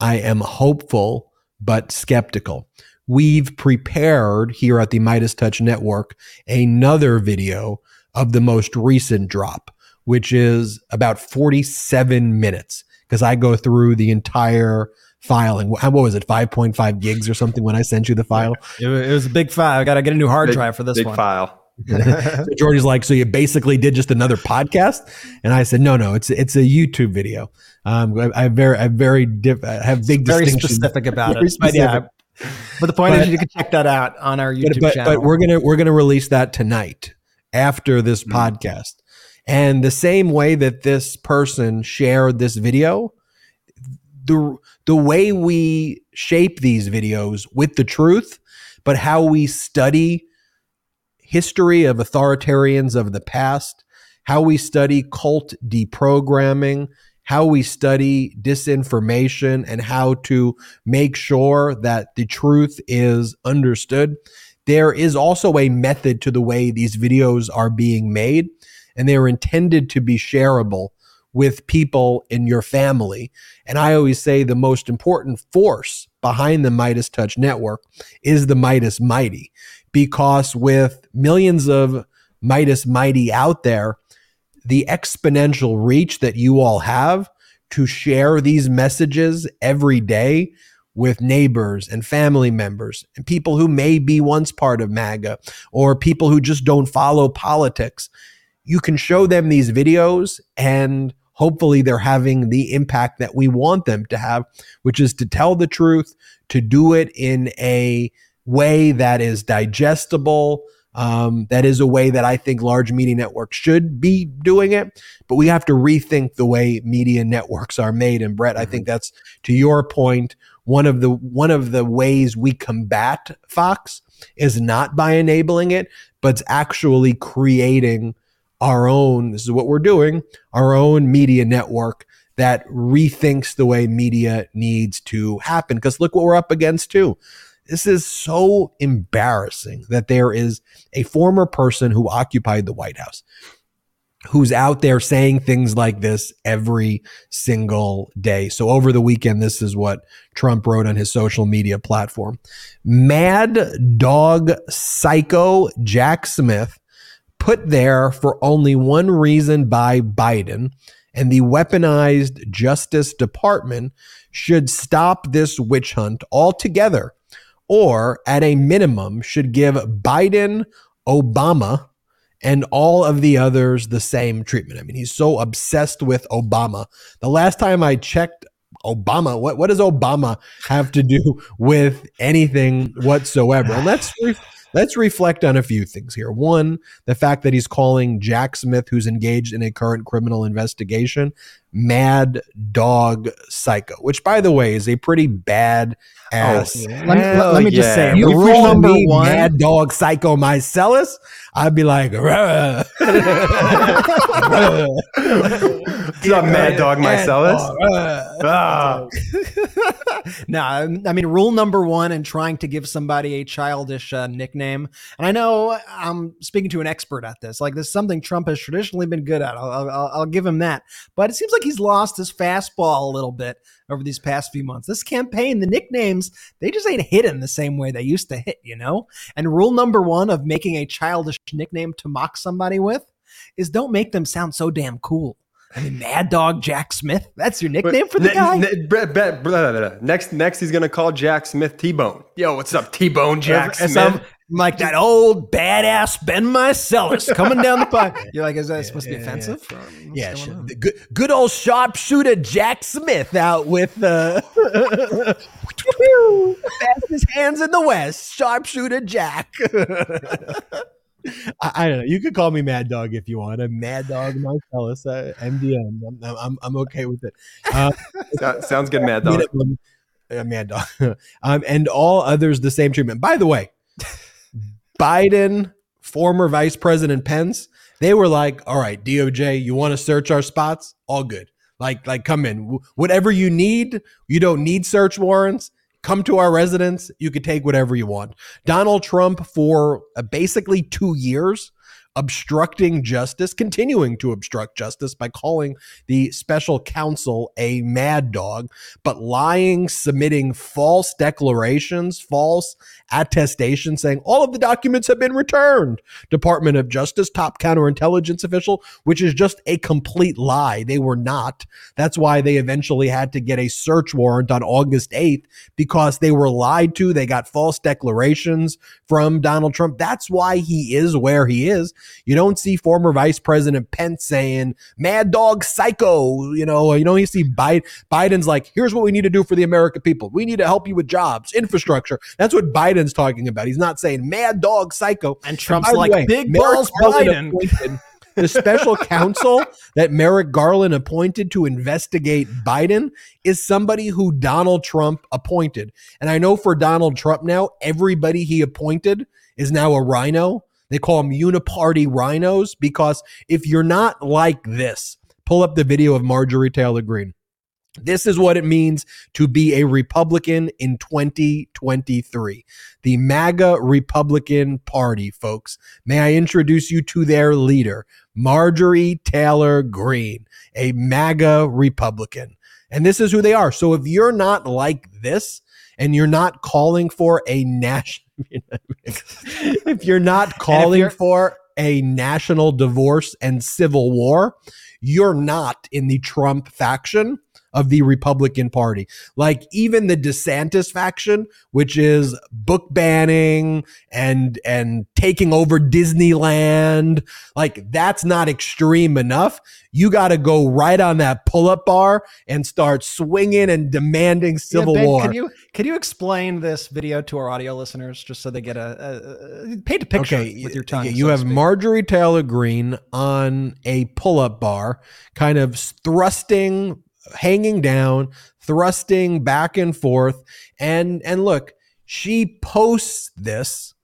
I am hopeful, but skeptical. We've prepared here at the Meidas Touch Network another video of the most recent drop, which is about 47 minutes because I go through the entire filing. What was it, 5.5 gigs or something when I sent you the file? It was a big file. I got to get a new hard big, drive for this big one. file. [laughs] so George's like, so you basically did just another podcast, and I said, no, no, it's it's a YouTube video. Um, I, I very, I very, diff, I have big, very specific about it. But yeah, but the point but, is, you can check that out on our YouTube but, channel. But we're gonna we're gonna release that tonight after this mm-hmm. podcast, and the same way that this person shared this video, the the way we shape these videos with the truth, but how we study history of authoritarians of the past, how we study cult deprogramming, how we study disinformation, and how to make sure that the truth is understood. There is also a method to the way these videos are being made, and they are intended to be shareable with people in your family. And I always say the most important force behind the Meidas Touch network is the Meidas Mighty because with millions of Meidas Mighty out there, the exponential reach that you all have to share these messages every day with neighbors and family members and people who may be once part of MAGA or people who just don't follow politics. You can show them these videos and hopefully they're having the impact that we want them to have, which is to tell the truth, to do it in a way that is digestible. Um, that is a way that I think large media networks should be doing it, but we have to rethink the way media networks are made. And Brett, I think mm-hmm. that's to your point. One of the one of the ways we combat Fox is not by enabling it, but it's actually creating our own. This is what we're doing. Our own media network that rethinks the way media needs to happen. Because look what we're up against too. This is so embarrassing that there is a former person who occupied the White House who's out there saying things like this every single day. So over the weekend, this is what Trump wrote on his social media platform. Mad dog psycho Jack Smith put there for only one reason by Biden and the weaponized Justice Department should stop this witch hunt altogether or at a minimum should give Biden, Obama, and all of the others the same treatment. I mean, he's so obsessed with Obama. The last time I checked Obama, what, what does Obama have to do [laughs] with anything whatsoever? And let's Let's reflect on a few things here. One, the fact that he's calling Jack Smith, who's engaged in a current criminal investigation, mad dog psycho, which, by the way, is a pretty bad ass. Oh, let, me, let, let me just say, you rule number me, one, mad dog psycho Meiselas, I'd be like, [laughs] He's not mad dog Meiselas. [laughs] Ah. no, I mean, rule number one in trying to give somebody a childish uh, nickname, and I know I'm speaking to an expert at this. Like, this is something Trump has traditionally been good at. I'll, I'll, I'll give him that. But it seems like he's lost his fastball a little bit over these past few months. This campaign, the nicknames, they just ain't hitting the same way they used to hit, you know? And rule number one of making a childish nickname to mock somebody with is don't make them sound so damn cool. I mean, Mad Dog Jack Smith. That's your nickname for the guy. next, next, he's gonna call Jack Smith T Bone. Yo, what's up, T Bone Jack Smith? Like that old badass Ben Meiselas coming down the pipe. [laughs] You're like, is that yeah, supposed to be offensive? Yeah, yeah good, good old sharpshooter Jack Smith out with uh, [laughs] fastest hands in the West, sharpshooter Jack. [laughs] I, I, don't know. You could call me Mad Dog if you want. I'm Mad Dog Meiselas, uh, MDM. I'm, I'm, I'm okay with it. Uh, Sounds good, Mad Dog. Mad Dog. um, and all others the same treatment. By the way, Biden, former Vice President Pence, they were like, all right, DOJ, you want to search our spots? All good. Like, like, come in. Whatever you need, you don't need search warrants. Come to our residence. You could take whatever you want. Donald Trump, for uh, basically two years, obstructing justice, continuing to obstruct justice by calling the special counsel a mad dog, but lying, submitting false declarations, false attestations saying all of the documents have been returned. Department of Justice, top counterintelligence official, which is just a complete lie. They were not. That's why they eventually had to get a search warrant on August 8th because they were lied to. They got false declarations from Donald Trump. That's why he is where he is. You don't see former Vice President Pence saying, mad dog psycho. You know, you you see Biden, Biden's like, here's what we need to do for the American people. We need to help you with jobs, infrastructure. That's what Biden's talking about. He's not saying mad dog psycho. And Trump's and like, way, big balls Biden. the special counsel that Merrick Garland appointed to investigate Biden is somebody who Donald Trump appointed. And I know for Donald Trump now, everybody he appointed is now a rhino. They call them uniparty rhinos because if you're not like this, pull up the video of Marjorie Taylor Greene. This is what it means to be a Republican in 2023. The MAGA Republican Party, folks. May I introduce you to their leader, Marjorie Taylor Greene, a MAGA Republican. And this is who they are. So if you're not like this and you're not calling for a national [laughs] [laughs] if you're not calling you're, for a national divorce and civil war, you're not in the Trump faction of the Republican Party. Like even the DeSantis faction, which is book banning and and taking over Disneyland, like that's not extreme enough. You got to go right on that pull-up bar and start swinging and demanding civil yeah, ben, war. Can you can you explain this video to our audio listeners just so they get a, a, a paint a picture okay, with your tongue? you so have Marjorie Taylor Greene on a pull-up bar, kind of thrusting hanging down, thrusting back and forth. And and look, she posts this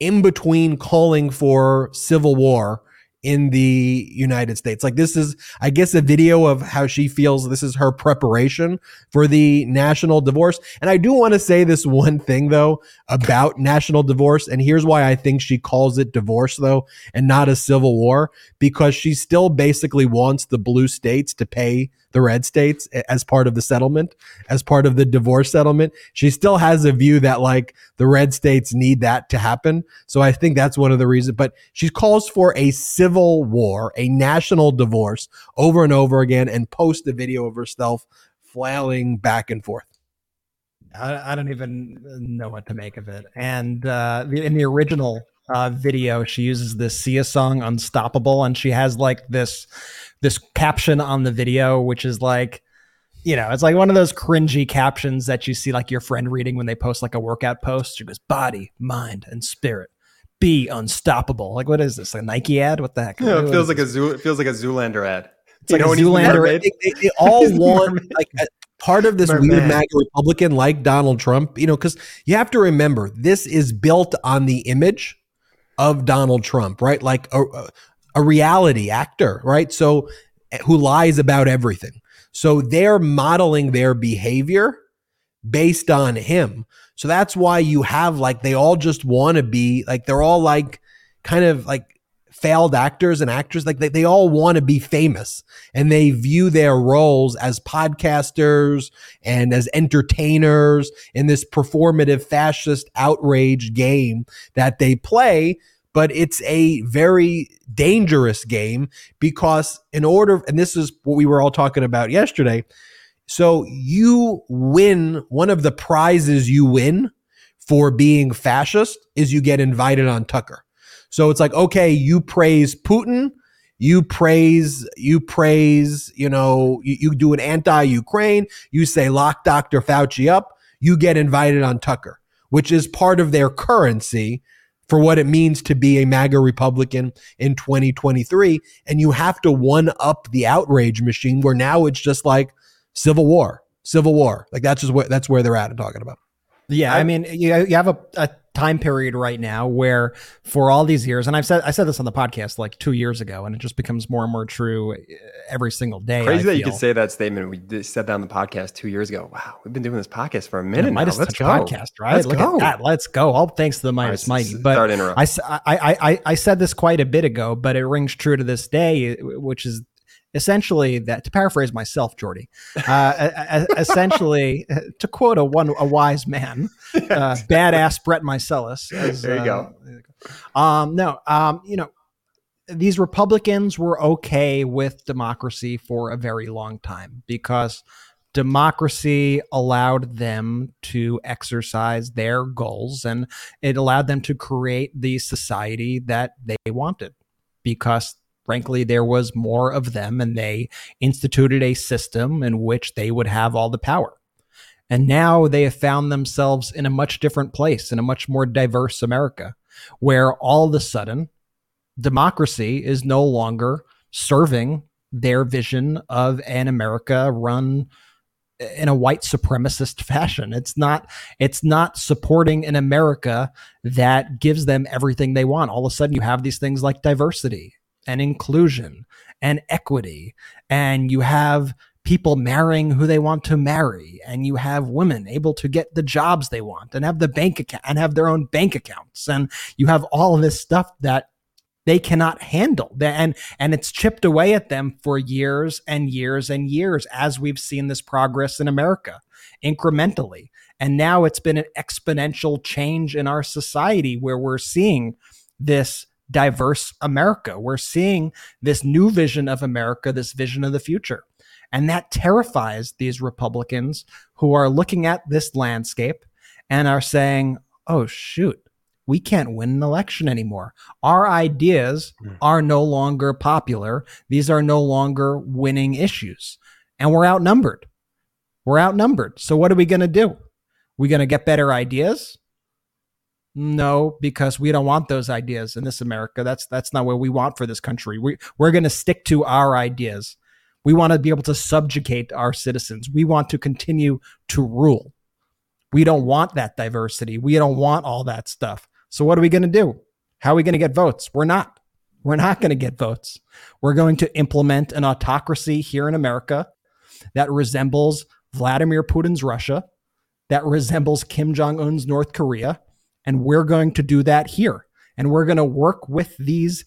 in between calling for civil war in the United States. Like this is, I guess, a video of how she feels this is her preparation for the national divorce. And I do want to say this one thing though about national divorce. And here's why I think she calls it divorce though, and not a civil war, because she still basically wants the blue states to pay the red states as part of the settlement, as part of the divorce settlement. She still has a view that like the red states need that to happen. So I think that's one of the reasons. But she calls for a civil war, a national divorce over and over again and post a video of herself flailing back and forth. I, I don't even know what to make of it. And uh, in the original uh, video, she uses this Sia song "Unstoppable," and she has like this this caption on the video, which is like, you know, it's like one of those cringy captions that you see like your friend reading when they post like a workout post. She goes, "Body, mind, and spirit." Be unstoppable. Like, what is this? A Nike ad? What the heck? Yeah, it feels like this? a zoo. It feels like a Zoolander ad. It's you like a Zoolander. They, all [laughs] want like part of this Merman. weird MAGA Republican like Donald Trump, you know, because you have to remember this is built on the image of Donald Trump, right? Like a, a reality actor, right? So eh, who lies about everything. So they're modeling their behavior based on him. So that's why you have like they all just want to be like they're all like kind of like failed actors and actors like they, they all want to be famous and they view their roles as podcasters and as entertainers in this performative fascist outrage game that they play but it's a very dangerous game because in order and this is what we were all talking about yesterday so you win one of the prizes you win for being fascist is you get invited on Tucker so it's like, okay, you praise Putin, you praise, you praise, you know, you, you do an anti-Ukraine, you say lock Dr. Fauci up, you get invited on Tucker, which is part of their currency for what it means to be a MAGA Republican in 2023. And you have to one up the outrage machine where now it's just like civil war, civil war. Like that's just what that's where they're at and talking about. Yeah, I, I mean, you, you have a, a time period right now where for all these years and I've said I said this on the podcast like 2 years ago and it just becomes more and more true uh, every single day. Crazy I that feel. you could say that statement we said that on the podcast 2 years ago. Wow, we've been doing this podcast for a minute now. Let's go. podcast, right? Let's Look go. at that. Let's go. All thanks to the Meidas right, Mighty. But I, I, I, I said this quite a bit ago, but it rings true to this day, which is essentially that to paraphrase myself jordy uh, essentially [laughs] to quote a one a wise man [laughs] uh, badass brett meiselas as, there you uh, go. Um, no um, you know these republicans were okay with democracy for a very long time because democracy allowed them to exercise their goals and it allowed them to create the society that they wanted because frankly, there was more of them and they instituted a system in which they would have all the power. And now they have found themselves in a much different place, in a much more diverse America, where all of a sudden democracy is no longer serving their vision of an America run in a white supremacist [laughs] fashion. It's not it's not supporting an America that gives them everything they want. All of a sudden you have these things like diversity and inclusion and equity. And you have people marrying who they want to marry. And you have women able to get the jobs they want and have the bank account and have their own bank accounts. And you have all this stuff that they cannot handle and and it's chipped away at them for years and years and years as we've seen this progress in America incrementally and now it's been an exponential change in our society where we're seeing this diverse America. We're seeing this new vision of America, this vision of the future. And that terrifies these Republicans who are looking at this landscape and are saying, oh, shoot, we can't win an election anymore. Our ideas hmm. are no longer popular. These are no longer winning issues. And we're outnumbered. We're outnumbered. So, what are we going to do? We're going to get better ideas? No, because we don't want those ideas in this America. That's that's not what we want for this country. We we're going to stick to our ideas. We want to be able to subjugate our citizens. We want to continue to rule. We don't want that diversity. We don't want all that stuff. So what are we going to do? How are we going to get votes? We're not. We're not going to get votes. We're going to implement an autocracy here in America that resembles Vladimir Putin's Russia, that resembles Kim Jong un's North Korea, and we're going to do that here. And we're going to work with these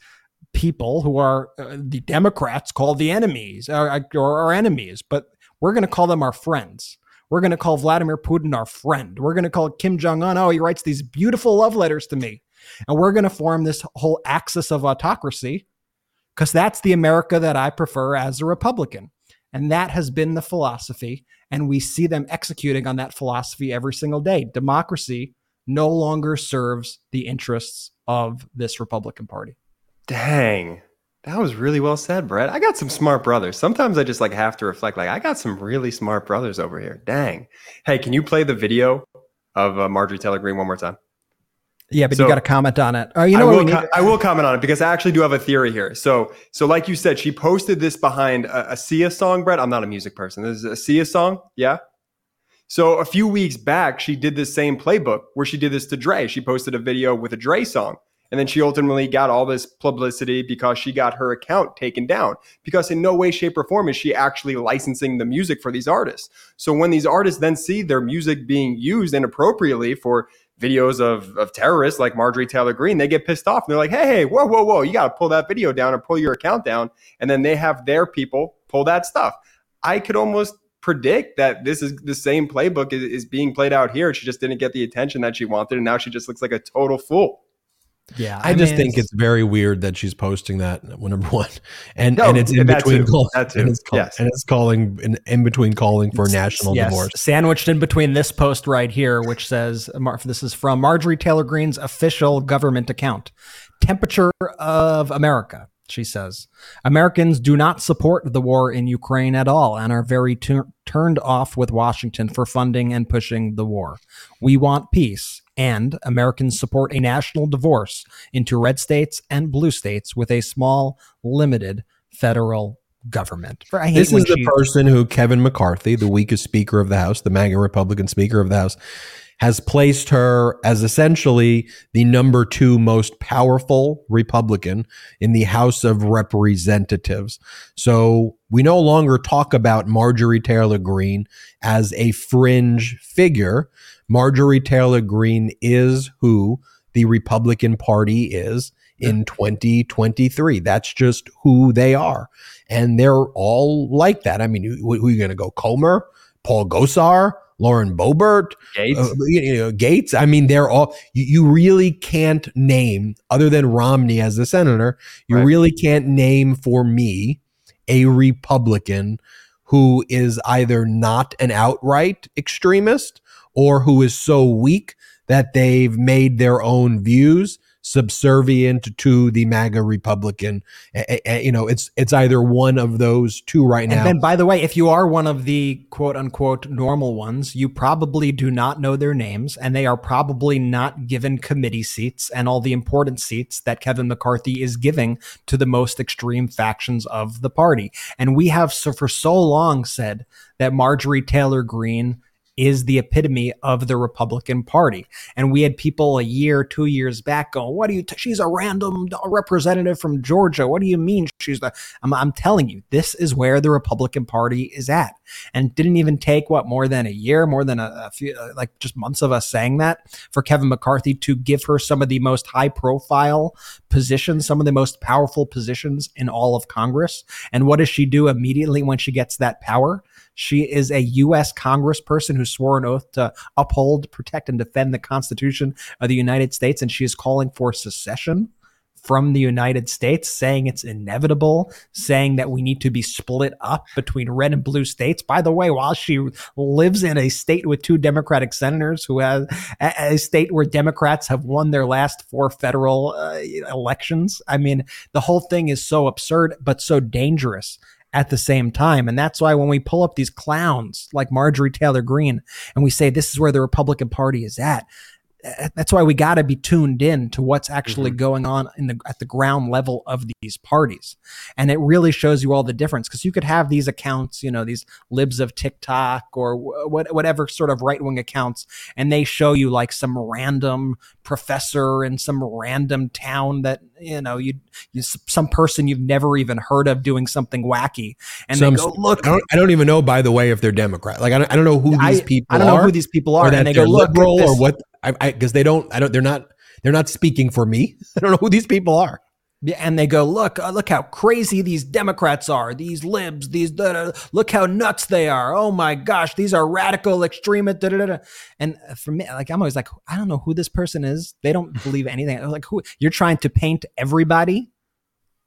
people who are uh, the Democrats call the enemies or, uh, or our enemies, but we're going to call them our friends. We're going to call Vladimir Putin our friend. We're going to call Kim Jong un, oh, he writes these beautiful love letters to me. And we're going to form this whole axis of autocracy because that's the America that I prefer as a Republican. And that has been the philosophy. And we see them executing on that philosophy every single day. Democracy no longer serves the interests of this Republican Party. Dang. That was really well said, Brett. I got some smart brothers. Sometimes I just like have to reflect like I got some really smart brothers over here. Dang. Hey, can you play the video of uh, Marjorie Taylor Greene one more time? Yeah, but so, you got to comment on it. You know I will, com- I will comment on it because I actually do have a theory here. So, so like you said, she posted this behind a, a Sia song, Brett. I'm not a music person. This is a Sia song. Yeah. So a few weeks back, she did this same playbook where she did this to Dre. She posted a video with a Dre song. And then she ultimately got all this publicity because she got her account taken down. Because in no way, shape, or form is she actually licensing the music for these artists. So when these artists then see their music being used inappropriately for videos of, of terrorists like Marjorie Taylor Greene, they get pissed off. And they're like, hey, hey, whoa, whoa, whoa, you got to pull that video down or pull your account down. And then they have their people pull that stuff. I could almost predict that this is the same playbook is, is being played out here. She just didn't get the attention that she wanted, and now she just looks like a total fool. Yeah, I, I just think it's, it's, very weird that she's posting that number one, and no, and it's in between calling, and it's, call, yes. and it's calling in, in between calling for national yes. divorce. Sandwiched in between this post right here, which says this is from Marjorie Taylor Greene's official government account, temperature of America she says. Americans do not support the war in Ukraine at all and are very turned off with Washington for funding and pushing the war. We want peace, and Americans support a national divorce into red states and blue states with a small, limited federal government. this is the person who Kevin McCarthy, the weakest Speaker of the House, the MAGA Republican Speaker of the House, has placed her as essentially the number two most powerful Republican in the House of Representatives. So we no longer talk about Marjorie Taylor Greene as a fringe figure. Marjorie Taylor Greene is who the Republican Party is in 2023. That's just who they are. And they're all like that. I mean, who, who are you going to go? Comer, Paul Gosar, Lauren Boebert, Gaetz. Uh, you know, Gaetz. I mean, they're all, you, you, really can't name, other than Romney as the senator, you right. really can't name for me a Republican who is either not an outright extremist or who is so weak that they've made their own views subservient to the MAGA Republican. you know, it's it's either one of those two right now. And then, by the way, if you are one of the quote unquote normal ones, you probably do not know their names, and they are probably not given committee seats and all the important seats that Kevin McCarthy is giving to the most extreme factions of the party. And we have so for so long said that Marjorie Taylor Greene is the epitome of the Republican Party. And we had people a year, two years back going, "What do you? T- she's a random representative from Georgia. What do you mean she's the?" I'm, I'm telling you, this is where the Republican Party is at. And didn't even take what more than a year, more than a, a few, uh, like just months of us saying that for Kevin McCarthy to give her some of the most high profile positions, some of the most powerful positions in all of Congress. And what does she do immediately when she gets that power? She is a U.S. congressperson who swore an oath to uphold, protect, and defend the Constitution of the United States, and she is calling for secession from the United States, saying it's inevitable, saying that we need to be split up between red and blue states. By the way, while she lives in a state with two Democratic senators who has a, state where Democrats have won their last four federal uh, elections, I mean, the whole thing is so absurd, but so dangerous at the same time. And that's why when we pull up these clowns like Marjorie Taylor Greene and we say this is where the Republican Party is at, that's why we got to be tuned in to what's actually mm-hmm. going on in the at the ground level of these parties and it really shows you all the difference because you could have these accounts you know these libs of tiktok or wh- whatever sort of right-wing accounts and they show you like some random professor in some random town that you know you, you some person you've never even heard of doing something wacky and some, they go look I don't, I don't, even know by the way if they're democrat like i don't, I don't know who these people I, I don't know who these people are and they go look liberal or what I because they don't I don't they're not they're not speaking for me. [laughs] I don't know who these people are. And they go, look, uh, look how crazy these Democrats are, these libs, these da, da, look how nuts they are. Oh my gosh, these are radical extremists. And for me, like I'm always like, I don't know who this person is. They don't believe anything. like, who you're trying to paint everybody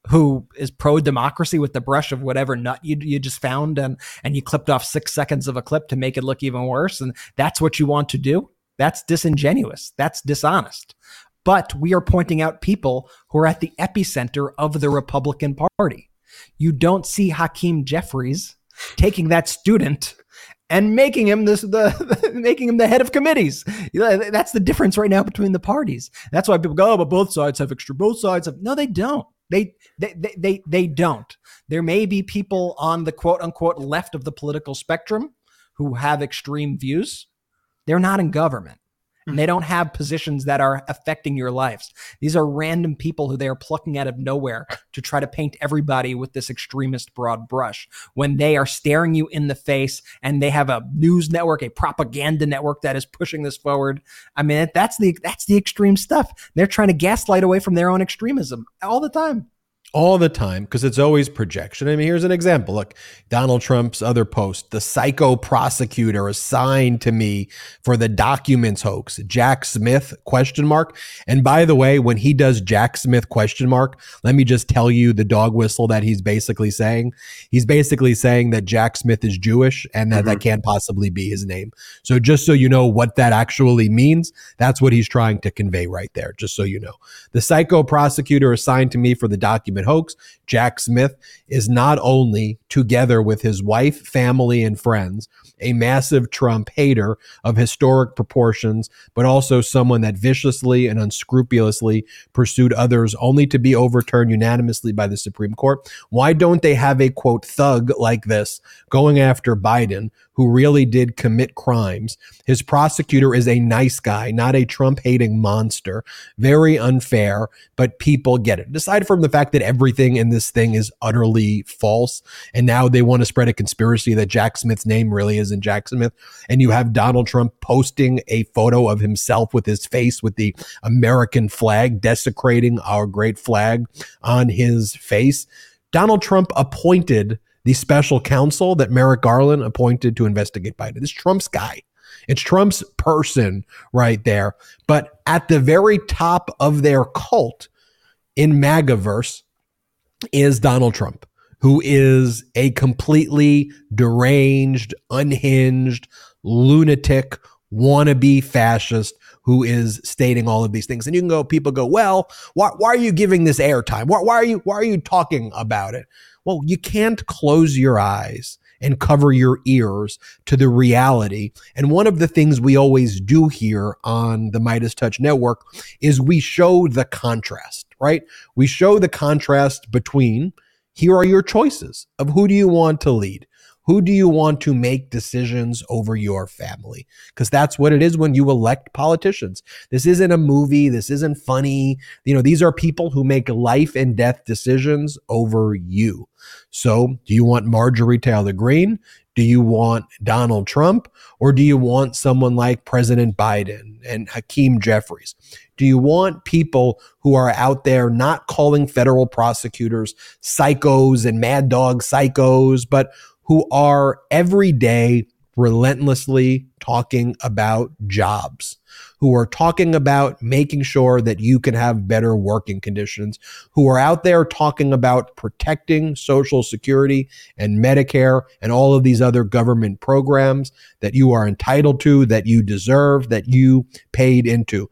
who is pro democracy with the brush of whatever nut you, you just found and and you clipped off six seconds of a clip to make it look even worse, and that's what you want to do. That's disingenuous. That's dishonest. But we are pointing out people who are at the epicenter of the Republican Party. You don't see Hakeem Jeffries taking that student and making him this the [laughs] making him the head of committees. That's the difference right now between the parties. That's why people go, oh, but both sides have extra. Both sides have no, they don't. They, they they they they don't. There may be people on the quote unquote left of the political spectrum who have extreme views. They're not in government. And they mm-hmm. don't have positions that are affecting your lives. These are random people who they are plucking out of nowhere to try to paint everybody with this extremist broad brush when they are staring you in the face and they have a news network, a propaganda network that is pushing this forward. I mean, that's the that's the extreme stuff. They're trying to gaslight away from their own extremism all the time all the time because it's always projection. I mean, here's an example. Look, Donald Trump's other post, the psycho prosecutor assigned to me for the documents hoax, Jack Smith question mark. And by the way, when he does Jack Smith question mark, let me just tell you the dog whistle that he's basically saying. He's basically saying that Jack Smith is Jewish and that mm-hmm. that can't possibly be his name. So just so you know what that actually means, that's what he's trying to convey right there, just so you know. The psycho prosecutor assigned to me for the documents hoax. Jack Smith is not only together with his wife, family, and friends, a massive Trump hater of historic proportions, but also someone that viciously and unscrupulously pursued others only to be overturned unanimously by the Supreme Court. Why don't they have a quote thug like this going after Biden, who really did commit crimes? His prosecutor is a nice guy, not a Trump hating monster. Very unfair, but people get it. Aside from the fact that everything in this thing is utterly false, and now they want to spread a conspiracy that Jack Smith's name really isn't Jack Smith, and you have Donald Trump posting a photo of himself with his face with the American flag, desecrating our great flag on his face. Donald Trump appointed the special counsel that Merrick Garland appointed to investigate Biden. This Trump's guy. It's Trump's person right there. But at the very top of their cult in MAGAverse is Donald Trump, who is a completely deranged, unhinged, lunatic, wannabe fascist who is stating all of these things. And you can go, people go, well, why, why are you giving this airtime? Why, why are you why are you talking about it? Well, you can't close your eyes and cover your ears to the reality. And one of the things we always do here on the Meidas Touch Network is we show the contrast, right? We show the contrast between here are your choices of who do you want to lead? Who do you want to make decisions over your family? Because that's what it is when you elect politicians. This isn't a movie. This isn't funny. You know, these are people who make life and death decisions over you. So, do you want Marjorie Taylor Greene? Do you want Donald Trump? Or do you want someone like President Biden and Hakeem Jeffries? Do you want people who are out there not calling federal prosecutors psychos and mad dog psychos, but who are every day relentlessly talking about jobs, who are talking about making sure that you can have better working conditions, who are out there talking about protecting Social Security and Medicare and all of these other government programs that you are entitled to, that you deserve, that you paid into.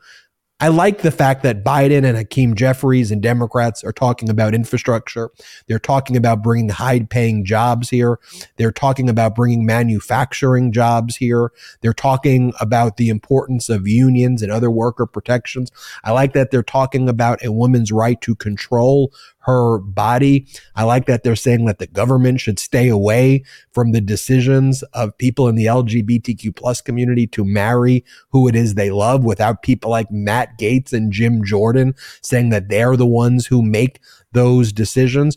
I like the fact that Biden and Hakeem Jeffries and Democrats are talking about infrastructure. They're talking about bringing high paying jobs here. They're talking about bringing manufacturing jobs here. They're talking about the importance of unions and other worker protections. I like that they're talking about a woman's right to control her body. I like that they're saying that the government should stay away from the decisions of people in the LGBTQ plus community to marry who it is they love without people like Matt Gaetz and Jim Jordan saying that they're the ones who make those decisions.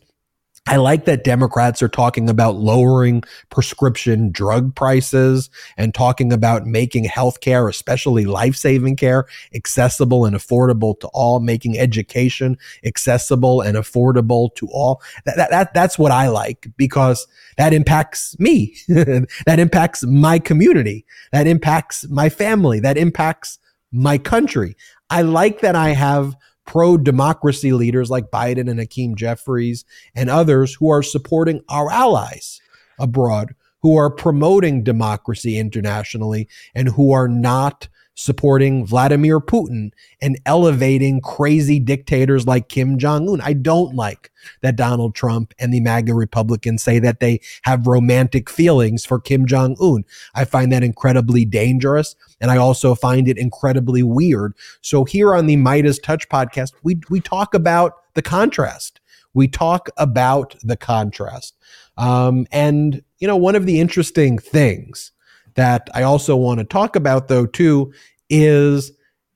I like that Democrats are talking about lowering prescription drug prices and talking about making healthcare, especially life saving care, accessible and affordable to all, making education accessible and affordable to all. That, that, that that's what I like because that impacts me. [laughs] that impacts my community. That impacts my family. That impacts my country. I like that I have pro democracy leaders like Biden and Hakeem Jeffries and others who are supporting our allies abroad, who are promoting democracy internationally, and who are not supporting Vladimir Putin and elevating crazy dictators like Kim Jong un. I don't like that Donald Trump and the MAGA Republicans say that they have romantic feelings for Kim Jong un. I find that incredibly dangerous. And I also find it incredibly weird. So here on the Meidas Touch podcast, we, we talk about the contrast. We talk about the contrast. Um, and, you know, one of the interesting things that I also want to talk about, though, too, is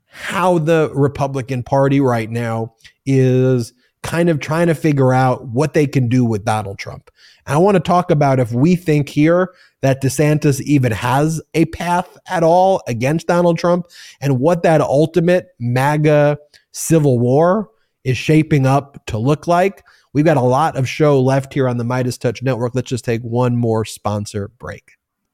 how the Republican Party right now is kind of trying to figure out what they can do with Donald Trump. And I want to talk about if we think here that DeSantis even has a path at all against Donald Trump and what that ultimate MAGA civil war is shaping up to look like. We've got a lot of show left here on the Meidas Touch Network. Let's just take one more sponsor break.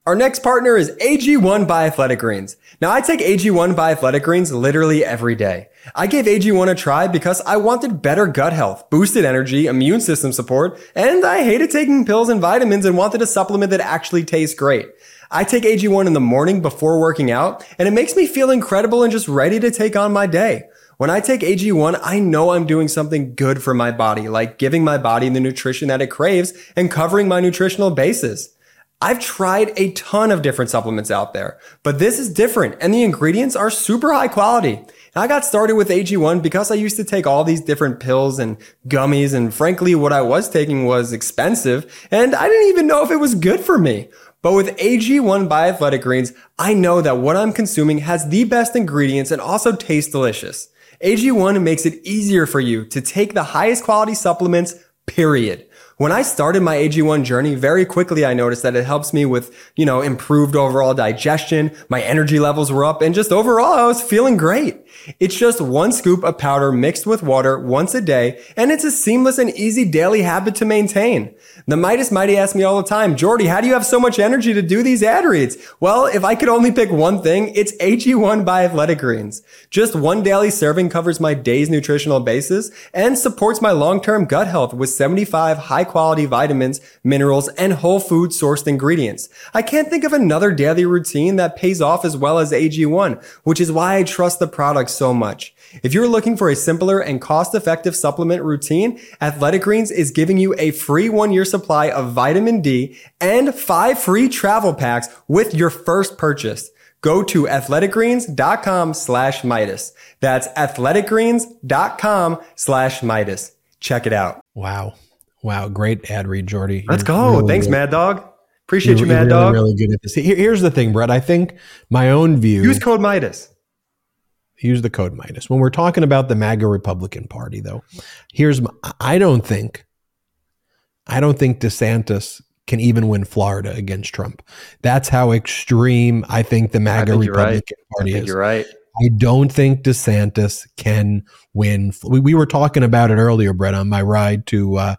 Our next partner is AG1 by Athletic Greens. Now, I take AG1 by Athletic Greens literally every day. I gave AG1 a try because I wanted better gut health, boosted energy, immune system support, and I hated taking pills and vitamins and wanted a supplement that actually tastes great. I take AG1 in the morning before working out, and it makes me feel incredible and just ready to take on my day. When I take AG1, I know I'm doing something good for my body, like giving my body the nutrition that it craves and covering my nutritional bases. I've tried a ton of different supplements out there, but this is different and the ingredients are super high quality. I got started with AG1 because I used to take all these different pills and gummies and frankly what I was taking was expensive and I didn't even know if it was good for me. But with AG1 by Athletic Greens, I know that what I'm consuming has the best ingredients and also tastes delicious. AG1 makes it easier for you to take the highest quality supplements, period. When I started my AG1 journey, very quickly I noticed that it helps me with, you know, improved overall digestion, my energy levels were up, and just overall I was feeling great. It's just one scoop of powder mixed with water once a day, and it's a seamless and easy daily habit to maintain. The Meidas Mighty asks me all the time, Jordy, how do you have so much energy to do these ad reads? Well, if I could only pick one thing, it's AG1 by Athletic Greens. Just one daily serving covers my day's nutritional basis and supports my long-term gut health with 75 high quality vitamins, minerals, and whole food sourced ingredients. I can't think of another daily routine that pays off as well as AG1, which is why I trust the product so much. If you're looking for a simpler and cost-effective supplement routine, Athletic Greens is giving you a free one-year supply of vitamin D and five free travel packs with your first purchase. Go to athleticgreens.com slash Meidas. That's athleticgreens.com slash Meidas. Check it out. Wow. Wow. Great ad read, Jordy. Let's you're go. Really Thanks, good. Mad Dog. Appreciate you're, you, Mad really, Dog. Really good at this. Here, here's the thing, Brett. I think my own view. Use code Meidas use the code Meidas. When we're talking about the MAGA Republican Party, though, here's my, I don't think, I don't think DeSantis can even win Florida against Trump. That's how extreme I think the MAGA think Republican right. Party is. You're right. I don't think DeSantis can win. We, we were talking about it earlier, Brett, on my ride to uh,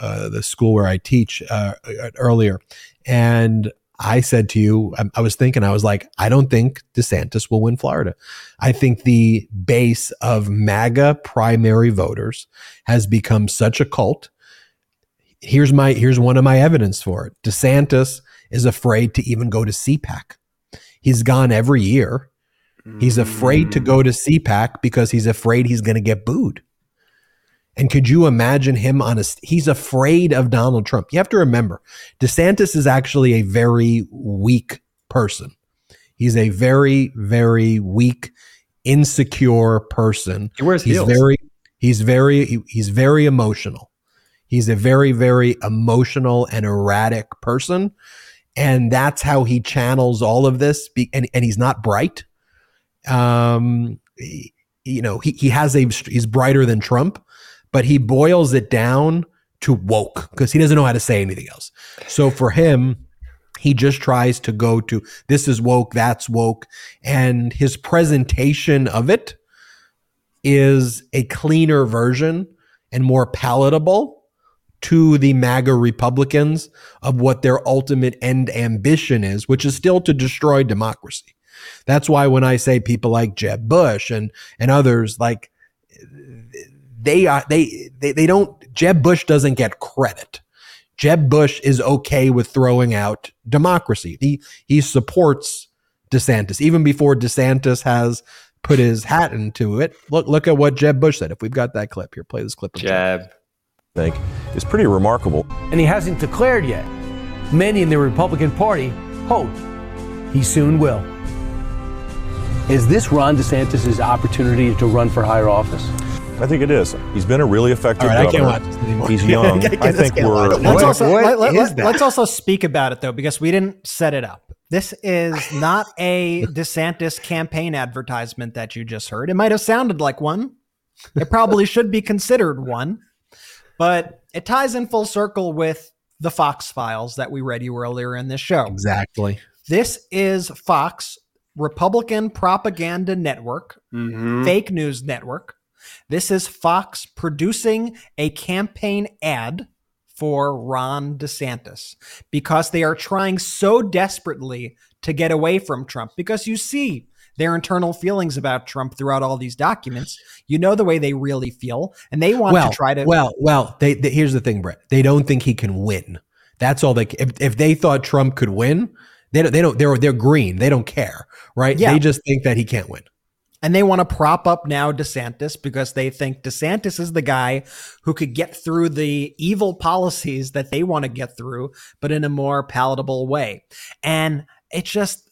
uh, the school where I teach uh, earlier, and I said to you, I, I, was thinking, I was like, I don't think DeSantis will win Florida. I think the base of MAGA primary voters has become such a cult. Here's my here's one of my evidence for it. DeSantis is afraid to even go to CPAC. He's gone every year. He's afraid to go to CPAC because he's afraid he's going to get booed. And could you imagine him on a? He's afraid of Donald Trump. You have to remember, DeSantis is actually a very weak person. He's a very, very weak, insecure person. He wears he's heels. very, he's very, he, he's very emotional. He's a very, very emotional and erratic person, and that's how he channels all of this. And and he's not bright. Um, he, you know, he he has a he's brighter than Trump but he boils it down to woke because he doesn't know how to say anything else. So for him, he just tries to go to this is woke, that's woke. And his presentation of it is a cleaner version and more palatable to the MAGA Republicans of what their ultimate end ambition is, which is still to destroy democracy. That's why when I say people like Jeb Bush and, and others, like they are they, they they don't Jeb Bush doesn't get credit. Jeb Bush is okay with throwing out democracy. He he supports DeSantis even before DeSantis has put his hat into it. Look look at what Jeb Bush said. If we've got that clip here, play this clip. Jeb, Jeb. think is pretty remarkable. And he hasn't declared yet. Many in the Republican Party hope he soon will. Is this Ron DeSantis' opportunity to run for higher office? I think it is. He's been a really effective right, governor. I can't watch this anymore. He's [laughs] young. I, I think we're. Let's also, let, let, let's also speak about it though, because we didn't set it up. This is [laughs] not a DeSantis campaign advertisement that you just heard. It might have sounded like one. It probably should be considered one, but it ties in full circle with the Fox files that we read you earlier in this show. Exactly. This is Fox, Republican propaganda network, mm-hmm. fake news network this is Fox producing a campaign ad for Ron DeSantis because they are trying so desperately to get away from Trump because you see their internal feelings about Trump throughout all these documents. You know the way they really feel, and they want well, to try to. Well, well, they, they, here's the thing, Brett. They don't think he can win. That's all they. If, if they thought Trump could win, they don't. They don't. They're they're green. They don't care, right? Yeah. They just think that he can't win. And they want to prop up now DeSantis because they think DeSantis is the guy who could get through the evil policies that they want to get through, but in a more palatable way. And it just.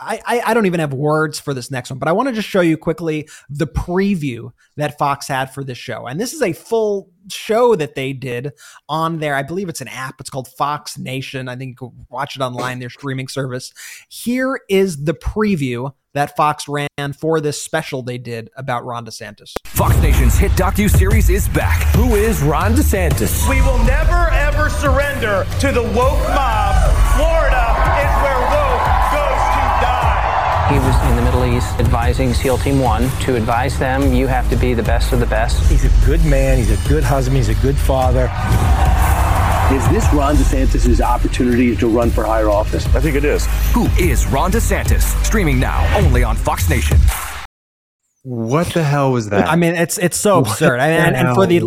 I, I don't even have words for this next one, but I want to just show you quickly the preview that Fox had for this show. And this is a full show that they did on there. I believe it's an app. It's called Fox Nation. I think you can watch it online, their streaming service. Here is the preview that Fox ran for this special they did about Ron DeSantis. Fox Nation's hit docu-series is back. Who is Ron DeSantis? We will never ever surrender to the woke mob. Florida is where woke goes to die. He was in the Middle East advising SEAL Team 1. To advise them, you have to be the best of the best. He's a good man, he's a good husband, he's a good father. Is this Ron DeSantis' opportunity to run for higher office? I think it is. Who is Ron DeSantis? Streaming now only on Fox Nation. What the hell was that? I mean, it's it's so absurd. and, and for the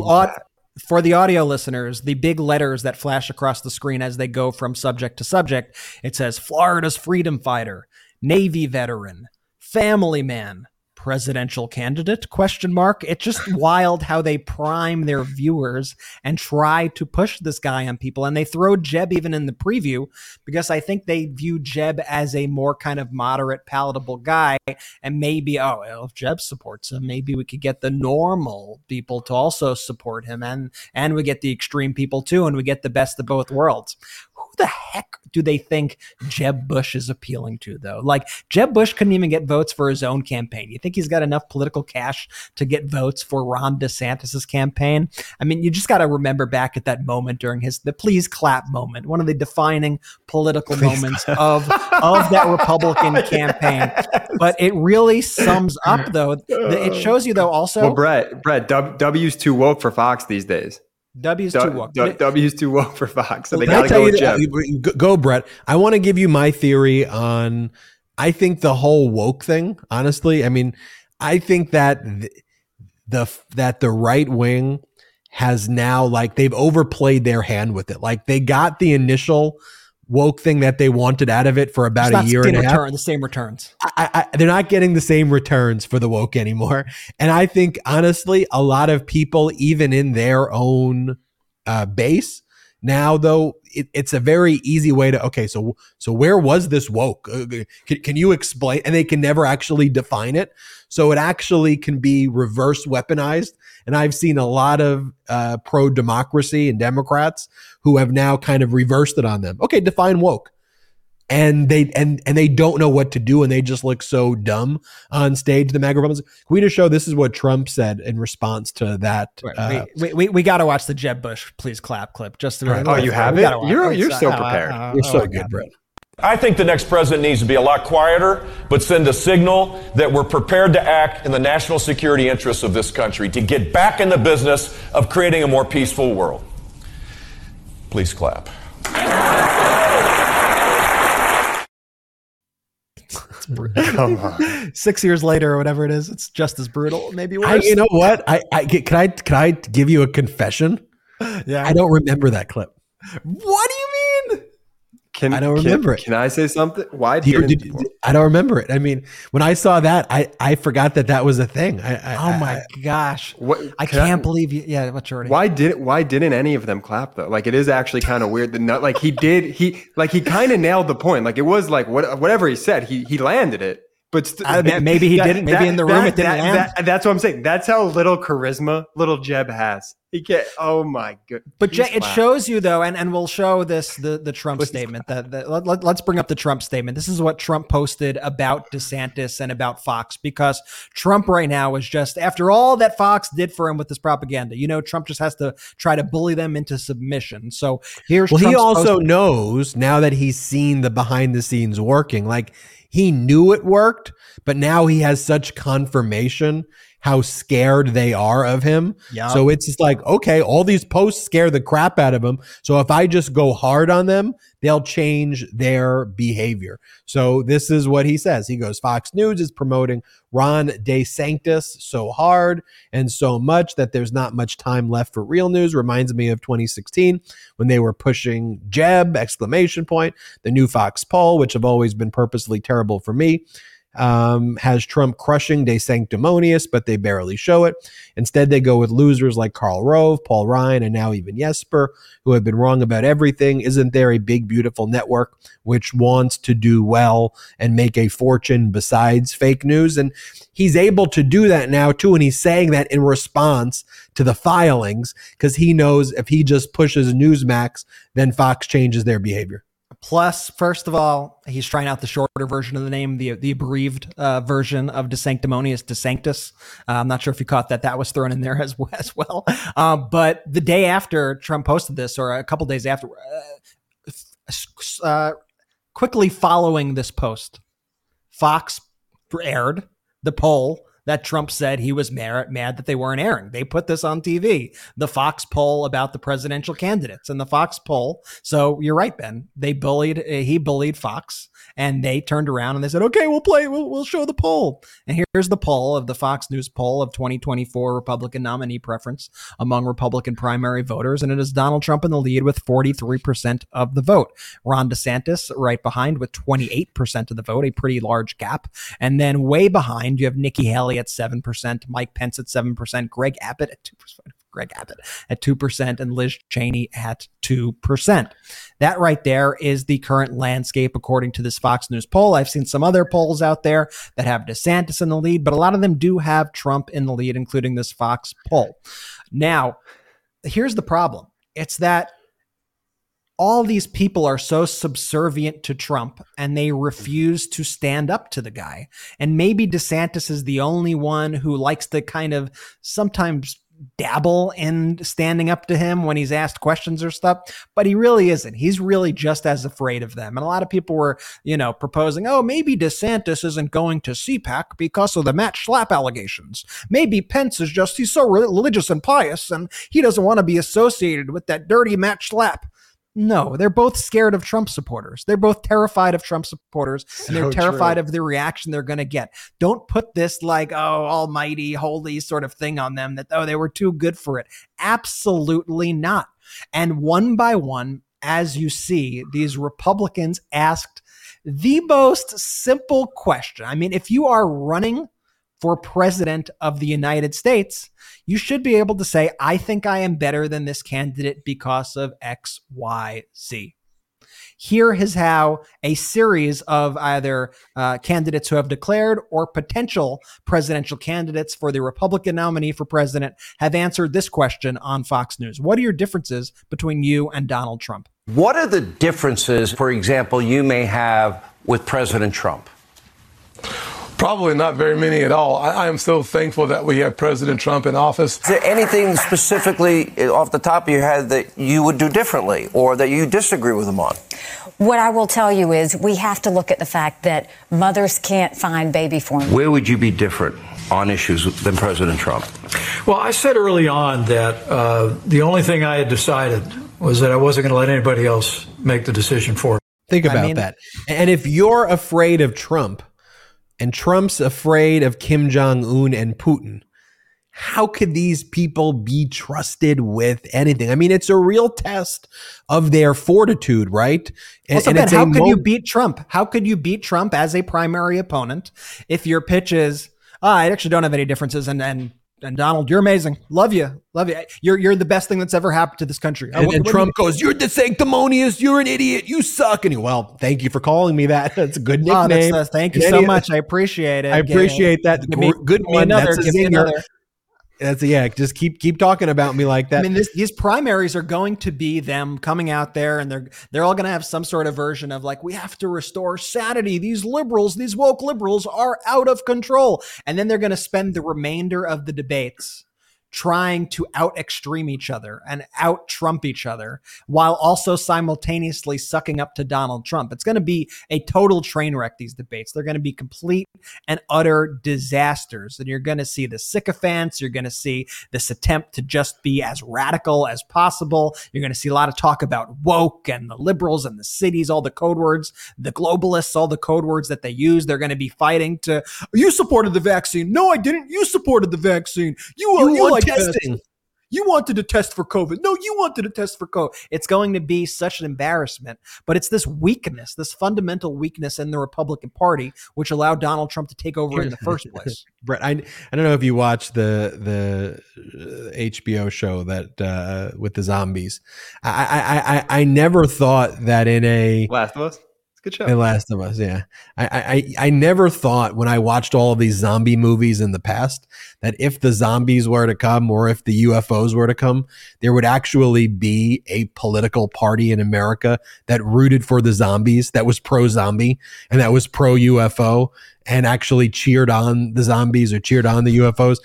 for the audio listeners, the big letters that flash across the screen as they go from subject to subject, it says Florida's freedom fighter, Navy veteran, family man, presidential candidate question mark. It's just [laughs] wild how they prime their viewers and try to push this guy on people. And they throw jeb even in the preview because i think they view jeb as a more kind of moderate palatable guy. And maybe oh well, if jeb supports him maybe we could get the normal people to also support him. And and we get the extreme people too and we get the best of both worlds who the heck do they think Jeb Bush is appealing to, though? Like, Jeb Bush couldn't even get votes for his own campaign. You think he's got enough political cash to get votes for Ron DeSantis's campaign? I mean, you just got to remember back at that moment during his the please clap moment, one of the defining political please moments of of that Republican [laughs] campaign. But it really sums up, though. It oh. shows you, though, also. Well, Brett, Brett, W's too woke for Fox these days. W's too woke. W, W's too woke for Fox. So well, they got to go with Jeff. Uh, go, Brett. I want to give you my theory on. I think the whole woke thing. Honestly, I mean, I think that the, the that the right wing has now like they've overplayed their hand with it. Like they got the initial woke thing that they wanted out of it for about a year and a half. The same returns. I, I, they're not getting the same returns for the woke anymore. [laughs] And I think honestly, a lot of people, even in their own uh, base, now though, it, it's a very easy way to okay. So so where was this woke? Uh, can, can you explain? And they can never actually define it. So it actually can be reverse weaponized. And I've seen a lot of uh, pro democracy and Democrats who have now kind of reversed it on them. Okay, define woke. And they and and they don't know what to do, and they just look so dumb on stage. The MAGA Republicans. Can we just show this is what Trump said in response to that? Uh, we we, we got to watch the Jeb Bush please clap clip. Just to, right. oh, you have it. You're you're so prepared. Uh, uh, you're so good, Brett. I think the next president needs to be a lot quieter, but send a signal that we're prepared to act in the national security interests of this country to get back in the business of creating a more peaceful world. Please clap. Come on. Six years later, or whatever it is, it's just as brutal. Maybe worse. I, you know what? I, I can I can I give you a confession? Yeah, I don't remember that clip. What do you mean? Can, I don't remember can, it. Can I say something? Why did, did, did, I don't remember it. I mean, when I saw that, I, I forgot that that was a thing. I, I, oh my I, gosh! What, I can't believe you. Yeah, what's your Why did Why didn't any of them clap though? Like it is actually kind of weird. The nut, like he did. He like he kind of nailed the point. Like it was like what whatever he said, he he landed it. But st- maybe he that, didn't. Maybe that, in the room that, it didn't land. that's what I'm saying. That's how little charisma little Jeb has. He can't. Oh my god! But Jay, it shows you though, and, and we'll show this the the Trump statement. That, that let, let, let's bring up the Trump statement. This is what Trump posted about DeSantis and about Fox because Trump right now is just after all that Fox did for him with this propaganda. You know, Trump just has to try to bully them into submission. So here's well, Trump's he also knows now that he's seen the behind the scenes working, like he knew it worked, but now he has such confirmation how scared they are of him. Yep. So it's just like, okay, all these posts scare the crap out of him. So if I just go hard on them, they'll change their behavior. So this is what he says. He goes, Fox News is promoting Ron DeSantis so hard and so much that there's not much time left for real news. Reminds me of 2016 when they were pushing Jeb, exclamation point, the new Fox poll, which have always been purposely terrible for me um, has Trump crushing DeSanctimonious, but they barely show it. Instead, they go with losers like Karl Rove, Paul Ryan, and now even Jesper, who have been wrong about everything. Isn't there a big, beautiful network which wants to do well and make a fortune besides fake news? And he's able to do that now, too. And he's saying that in response to the filings because he knows if he just pushes Newsmax, then Fox changes their behavior. Plus, first of all, he's trying out the shorter version of the name, the the abbreviated uh, version of DeSanctimonious, De Sanctus. Uh, I'm not sure if you caught that. That was thrown in there as, [laughs] as well. Uh, but the day after Trump posted this, or a couple days after, uh, uh, quickly following this post, Fox aired the poll that Trump said he was mad, mad that they weren't airing. They put this on TV. The Fox poll about the presidential candidates and the Fox poll. So you're right, Ben. They bullied, uh, he bullied Fox and they turned around and they said, okay, we'll play, we'll, we'll show the poll. And here's the poll of the Fox News poll of 2024 Republican nominee preference among Republican primary voters. And it is Donald Trump in the lead with 43% of the vote. Ron DeSantis right behind with 28% of the vote, a pretty large gap. And then way behind, you have Nikki Haley at 7%, Mike Pence at 7%, Greg Abbott at 2%. Greg Abbott at 2% and Liz Cheney at 2%. That right there is the current landscape according to this Fox News poll. I've seen some other polls out there that have DeSantis in the lead, but a lot of them do have Trump in the lead, including this Fox poll. Now, here's the problem it's that all these people are so subservient to Trump and they refuse to stand up to the guy. And maybe DeSantis is the only one who likes to kind of sometimes dabble in standing up to him when he's asked questions or stuff, but he really isn't. He's really just as afraid of them. And a lot of people were, you know, proposing, oh, maybe DeSantis isn't going to CPAC because of the Matt Schlapp allegations. Maybe Pence is just, he's so religious and pious and he doesn't want to be associated with that dirty Matt Schlapp. No, they're both scared of Trump supporters. They're both terrified of Trump supporters and they're terrified true. of the reaction they're going to get. Don't put this like, oh, almighty, holy sort of thing on them that, oh, they were too good for it. Absolutely not. And one by one, as you see, these Republicans asked the most simple question. I mean, if you are running for president of the United States, you should be able to say, I think I am better than this candidate because of X, Y, Z. Here is how a series of either uh, candidates who have declared or potential presidential candidates for the Republican nominee for president have answered this question on Fox News. What are your differences between you and Donald Trump? What are the differences, for example, you may have with President Trump? Probably not very many at all. I, I, am so thankful that we have President Trump in office. Is there anything specifically off the top of your head that you would do differently or that you disagree with him on? What I will tell you is we have to look at the fact that mothers can't find baby formula. Where would you be different on issues than President Trump? Well, I said early on that uh, the only thing I had decided was that I wasn't going to let anybody else make the decision for me. Think about I mean, that. And if you're afraid of Trump, and Trump's afraid of Kim Jong un and Putin. How could these people be trusted with anything? I mean, it's a real test of their fortitude, right? And, also, ben, how could mo- you beat Trump? How could you beat Trump as a primary opponent if your pitch is, oh, I actually don't have any differences, and and and Donald, you're amazing. Love you. Love you. You're you're the best thing that's ever happened to this country. And, what, and what Trump you goes, You're the sanctimonious, you're an idiot, you suck. And he, well, thank you for calling me that. [laughs] That's a good oh, nickname. Oh, thank you so much. I appreciate it. I appreciate that. Give me, good one. Another, that's give me another. That's yeah. Just keep keep talking about me like that. I mean, this, these primaries are going to be them coming out there, and they're they're all going to have some sort of version of like we have to restore sanity. These liberals, these woke liberals, are out of control, and then they're going to spend the remainder of the debates trying to out extreme each other and out Trump each other while also simultaneously sucking up to Donald Trump. It's going to be a total train wreck, these debates. They're going to be complete and utter disasters. And you're going to see the sycophants. You're going to see this attempt to just be as radical as possible. You're going to see a lot of talk about woke and the liberals and the cities, all the code words, the globalists, all the code words that they use. They're going to be fighting to, you supported the vaccine. No, I didn't. You supported the vaccine. You, you, you like testing. You wanted to test for COVID. No, you wanted to test for COVID. It's going to be such an embarrassment. But it's this weakness, this fundamental weakness in the Republican Party, which allowed Donald Trump to take over in the [laughs] first place. Brett, I, I don't know if you watched the the HBO show that uh, with the zombies. I, I I I never thought that in a Last of Us. It's good show. The Last of Us, yeah. I, I I never thought when I watched all of these zombie movies in the past that if the zombies were to come or if the UFOs were to come, there would actually be a political party in America that rooted for the zombies, that was pro zombie and that was pro UFO and actually cheered on the zombies or cheered on the UFOs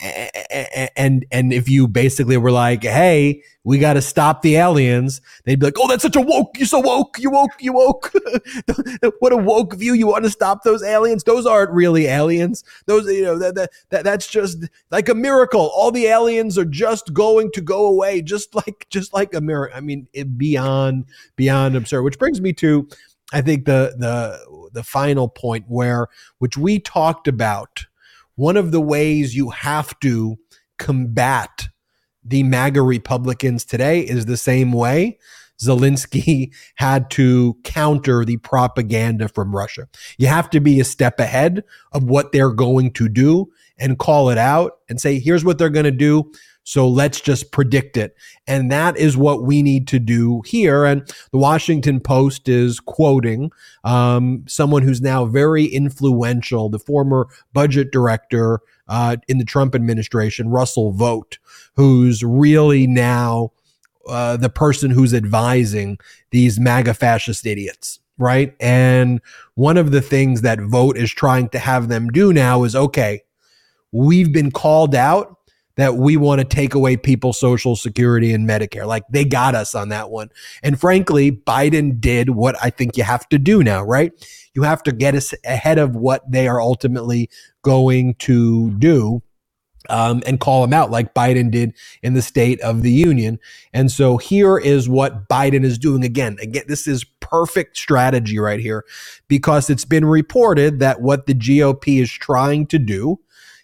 and and if you basically were like, "Hey, we got to stop the aliens," they'd be like, "Oh, that's such a woke. You're so woke. You woke. You woke. [laughs] what a woke view. You want to stop those aliens? Those aren't really aliens. Those, you know, that, that that that's just like a miracle. All the aliens are just going to go away, just like just like a miracle. I mean, it beyond beyond absurd. Which brings me to, I think the the the final point where which we talked about one of the ways you have to combat the MAGA Republicans today is the same way Zelensky [laughs] had to counter the propaganda from Russia. You have to be a step ahead of what they're going to do and call it out and say, here's what they're going to do. So let's just predict it. And that is what we need to do here. And the Washington Post is quoting um, someone who's now very influential, the former budget director uh, in the Trump administration, Russell Vought, who's really now uh, the person who's advising these MAGA fascist idiots right? And one of the things that Vought is trying to have them do now is okay, we've been called out that we want to take away people's social security and Medicare. Like they got us on that one. And frankly, Biden did what I think you have to do now, right? You have to get us ahead of what they are ultimately going to do. Um, and call them out like Biden did in the State of the Union. And so here is what Biden is doing again. Again, this is perfect strategy right here because it's been reported that what the GOP is trying to do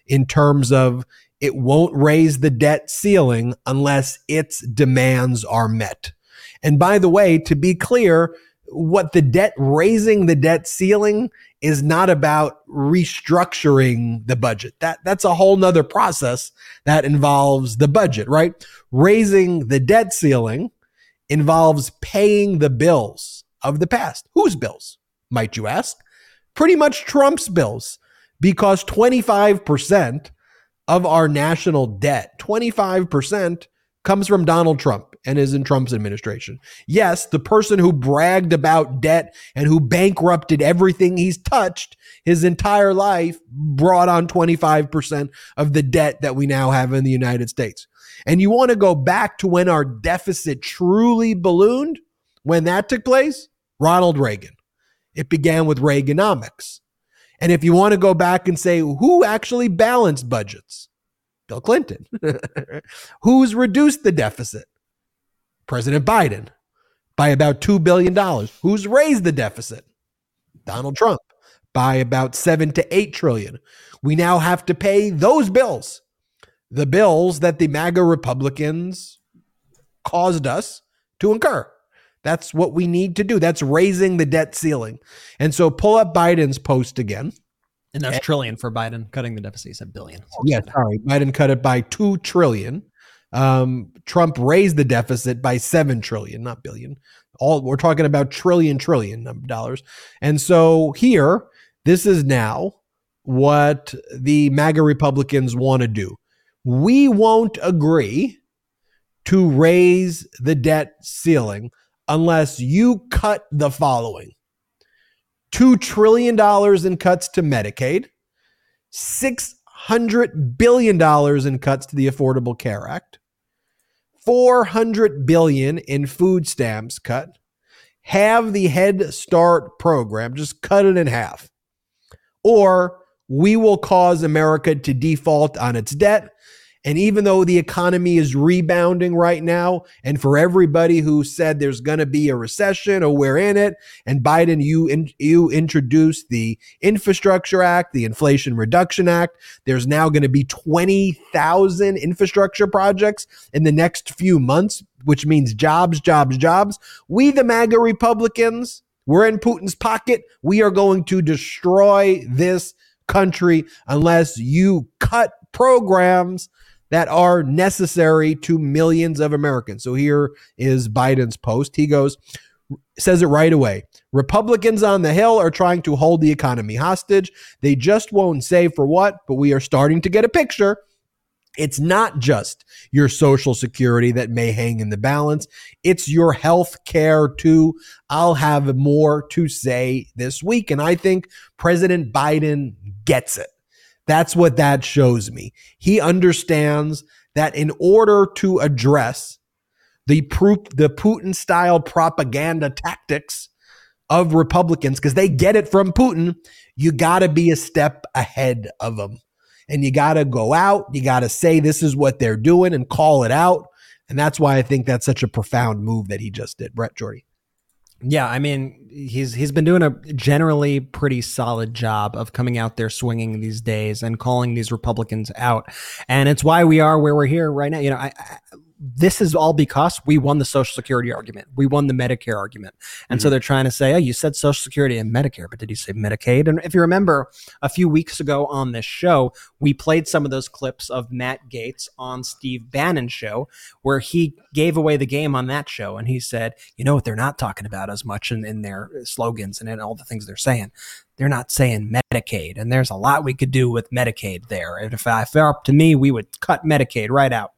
in terms of it won't raise the debt ceiling unless its demands are met. And by the way, to be clear, what the debt raising the debt ceiling is not about restructuring the budget. That that's a whole nother process that involves the budget, right? Raising the debt ceiling involves paying the bills of the past. Whose bills, might you ask? Pretty much Trump's bills, because 25% of our national debt, 25%, comes from Donald Trump and is in Trump's administration. Yes, the person who bragged about debt and who bankrupted everything he's touched his entire life brought on 25% of the debt that we now have in the United States. And you want to go back to when our deficit truly ballooned? When that took place? Ronald Reagan. It began with Reaganomics. And if you want to go back and say who actually balanced budgets, Bill Clinton. [laughs] Who's reduced the deficit? President Biden by about $2 billion. Who's raised the deficit? Donald Trump by about 7 to 8 trillion. We now have to pay those bills. The bills that the MAGA Republicans caused us to incur. That's what we need to do. That's raising the debt ceiling. And so pull up Biden's post again. And that's trillion for Biden cutting the deficit. He said billion. Oh, yeah, sorry. Biden cut it by two trillion. Um, Trump raised the deficit by seven trillion, not billion. All we're talking about trillion, trillion dollars. And so here, this is now what the MAGA Republicans want to do. We won't agree to raise the debt ceiling unless you cut the following $2 trillion in cuts to Medicaid, $600 billion in cuts to the Affordable Care Act, 400 billion in food stamps cut, have the Head Start program, just cut it in half. Or we will cause America to default on its debt And even though the economy is rebounding right now, and for everybody who said there's going to be a recession or we're in it, and Biden, you in, you introduced the Infrastructure Act, the Inflation Reduction Act. There's now going to be 20,000 infrastructure projects in the next few months, which means jobs, jobs, jobs. We, the MAGA Republicans, we're in Putin's pocket. We are going to destroy this country unless you cut programs that are necessary to millions of Americans. So here is Biden's post. He goes, says it right away. Republicans on the Hill are trying to hold the economy hostage. They just won't say for what, but we are starting to get a picture. It's not just your social security that may hang in the balance. It's your health care too. I'll have more to say this week. And I think President Biden gets it. That's what that shows me. He understands that in order to address the proof, the Putin style propaganda tactics of Republicans, because they get it from Putin, you got to be a step ahead of them. And you got to go out, you got to say this is what they're doing and call it out. And that's why I think that's such a profound move that he just did. Brett Jordy. Yeah, I mean, he's he's been doing a generally pretty solid job of coming out there swinging these days and calling these Republicans out, and it's why we are where we're here right now. You know, I, I this is all because we won the Social Security argument. We won the Medicare argument. And mm-hmm. so they're trying to say, oh, you said Social Security and Medicare, but did you say Medicaid? And if you remember a few weeks ago on this show, we played some of those clips of Matt Gaetz on Steve Bannon's show, where he gave away the game on that show. And he said, you know what they're not talking about as much in, in their slogans and in all the things they're saying they're not saying Medicaid, and there's a lot we could do with Medicaid there. And if, if it were up to me, we would cut Medicaid right out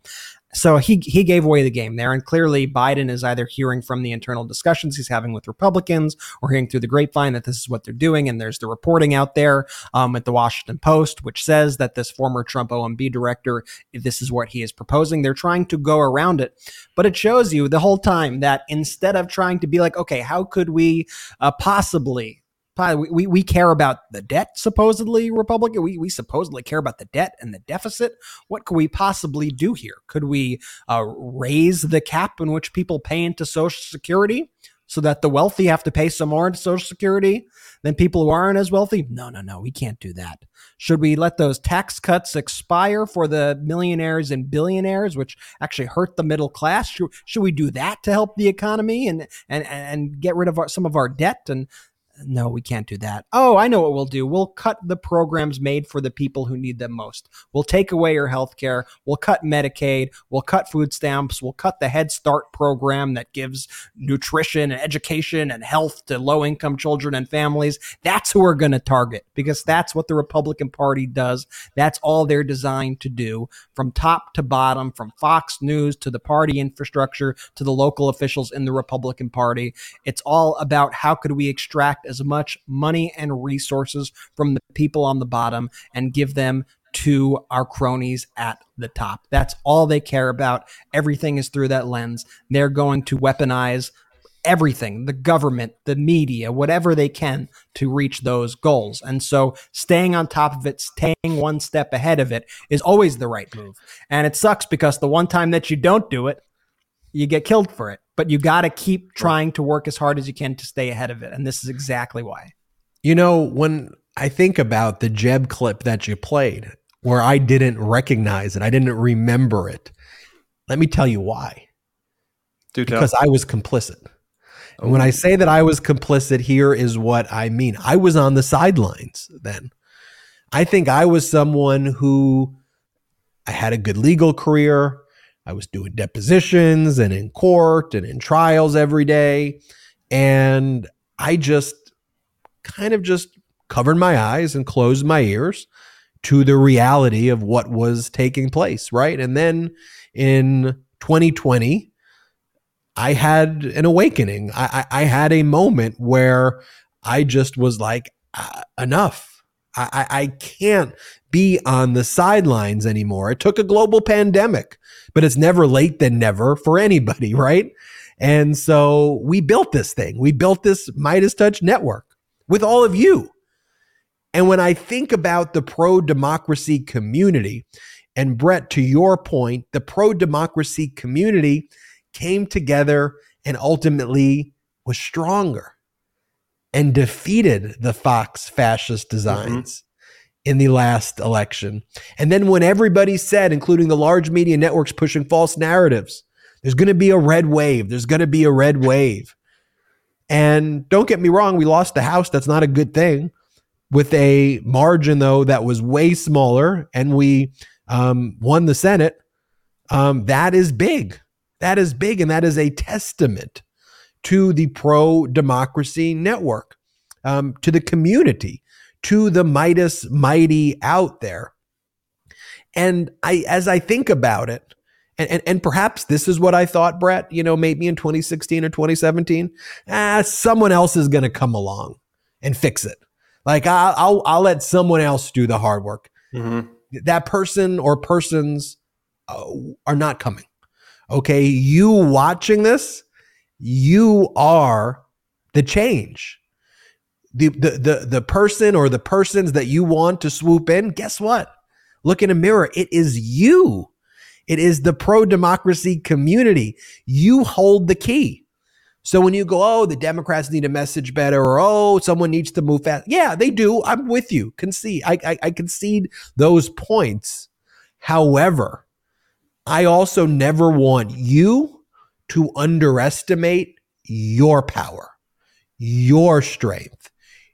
so he he gave away the game there, and clearly Biden is either hearing from the internal discussions he's having with Republicans, or hearing through the grapevine that this is what they're doing. And there's the reporting out there um, at the Washington Post, which says that this former Trump OMB director, this is what he is proposing. They're trying to go around it, but it shows you the whole time that instead of trying to be like, okay, how could we uh, possibly we, we, we care about the debt, supposedly, Republican. We, we supposedly care about the debt and the deficit. What could we possibly do here? Could we uh, raise the cap in which people pay into Social Security so that the wealthy have to pay some more into Social Security than people who aren't as wealthy? No, no, no. We can't do that. Should we let those tax cuts expire for the millionaires and billionaires, which actually hurt the middle class? Should, should we do that to help the economy and and and get rid of our, some of our debt and no, we can't do that. Oh, I know what we'll do. We'll cut the programs made for the people who need them most. We'll take away your health care. We'll cut Medicaid. We'll cut food stamps. We'll cut the Head Start program that gives nutrition and education and health to low income children and families. That's who we're going to target because that's what the Republican Party does. That's all they're designed to do from top to bottom, from Fox News to the party infrastructure to the local officials in the Republican Party. It's all about how could we extract as much money and resources from the people on the bottom and give them to our cronies at the top. That's all they care about. Everything is through that lens. They're going to weaponize everything the government, the media, whatever they can to reach those goals. And so staying on top of it, staying one step ahead of it is always the right move. And it sucks because the one time that you don't do it, you get killed for it but you got to keep trying to work as hard as you can to stay ahead of it. And this is exactly why. You know, when I think about the Jeb clip that you played, where I didn't recognize it, I didn't remember it. Let me tell you why. Do because I was complicit. And when I oh. say that I was complicit, here is what I mean. I was on the sidelines then. I think I was someone who I had a good legal career. I was doing depositions and in court and in trials every day. And I just kind of just covered my eyes and closed my ears to the reality of what was taking place, right? And then in 2020, I had an awakening. I, I, I had a moment where I just was like, uh, enough. I, I can't be on the sidelines anymore. It took a global pandemic, but it's never late than never for anybody, [laughs] right? And so we built this thing. We built this Meidas Touch network with all of you. And when I think about the pro democracy community And Brett, to your point, the pro democracy community came together and ultimately was stronger and defeated the Fox fascist designs. Mm-hmm. In the last election. And then, when everybody said, including the large media networks pushing false narratives, there's going to be a red wave, there's going to be a red wave. And don't get me wrong, we lost the House. That's not a good thing. With a margin, though, that was way smaller, and we um, won the Senate. Um, that is big. That is big. And that is a testament to the pro democracy network, um, to the community, to the Meidas mighty out there. And I, as I think about it, and, and, and perhaps this is what I thought, Brett, you know, maybe in 2016 or 2017, ah, someone else is going to come along and fix it. Like I'll, I'll, I'll let someone else do the hard work. Mm-hmm. That person or persons uh, are not coming. Okay. You watching this, you are the change. The, the, the, the person or the persons that you want to swoop in, guess what? Look in a mirror. It is you. It is the pro democracy community. You hold the key. So when you go, oh, the Democrats need a message better, or oh, someone needs to move fast. Yeah, they do. I'm with you. Concede. I, I, I concede those points. However, I also never want you to underestimate your power, your strength,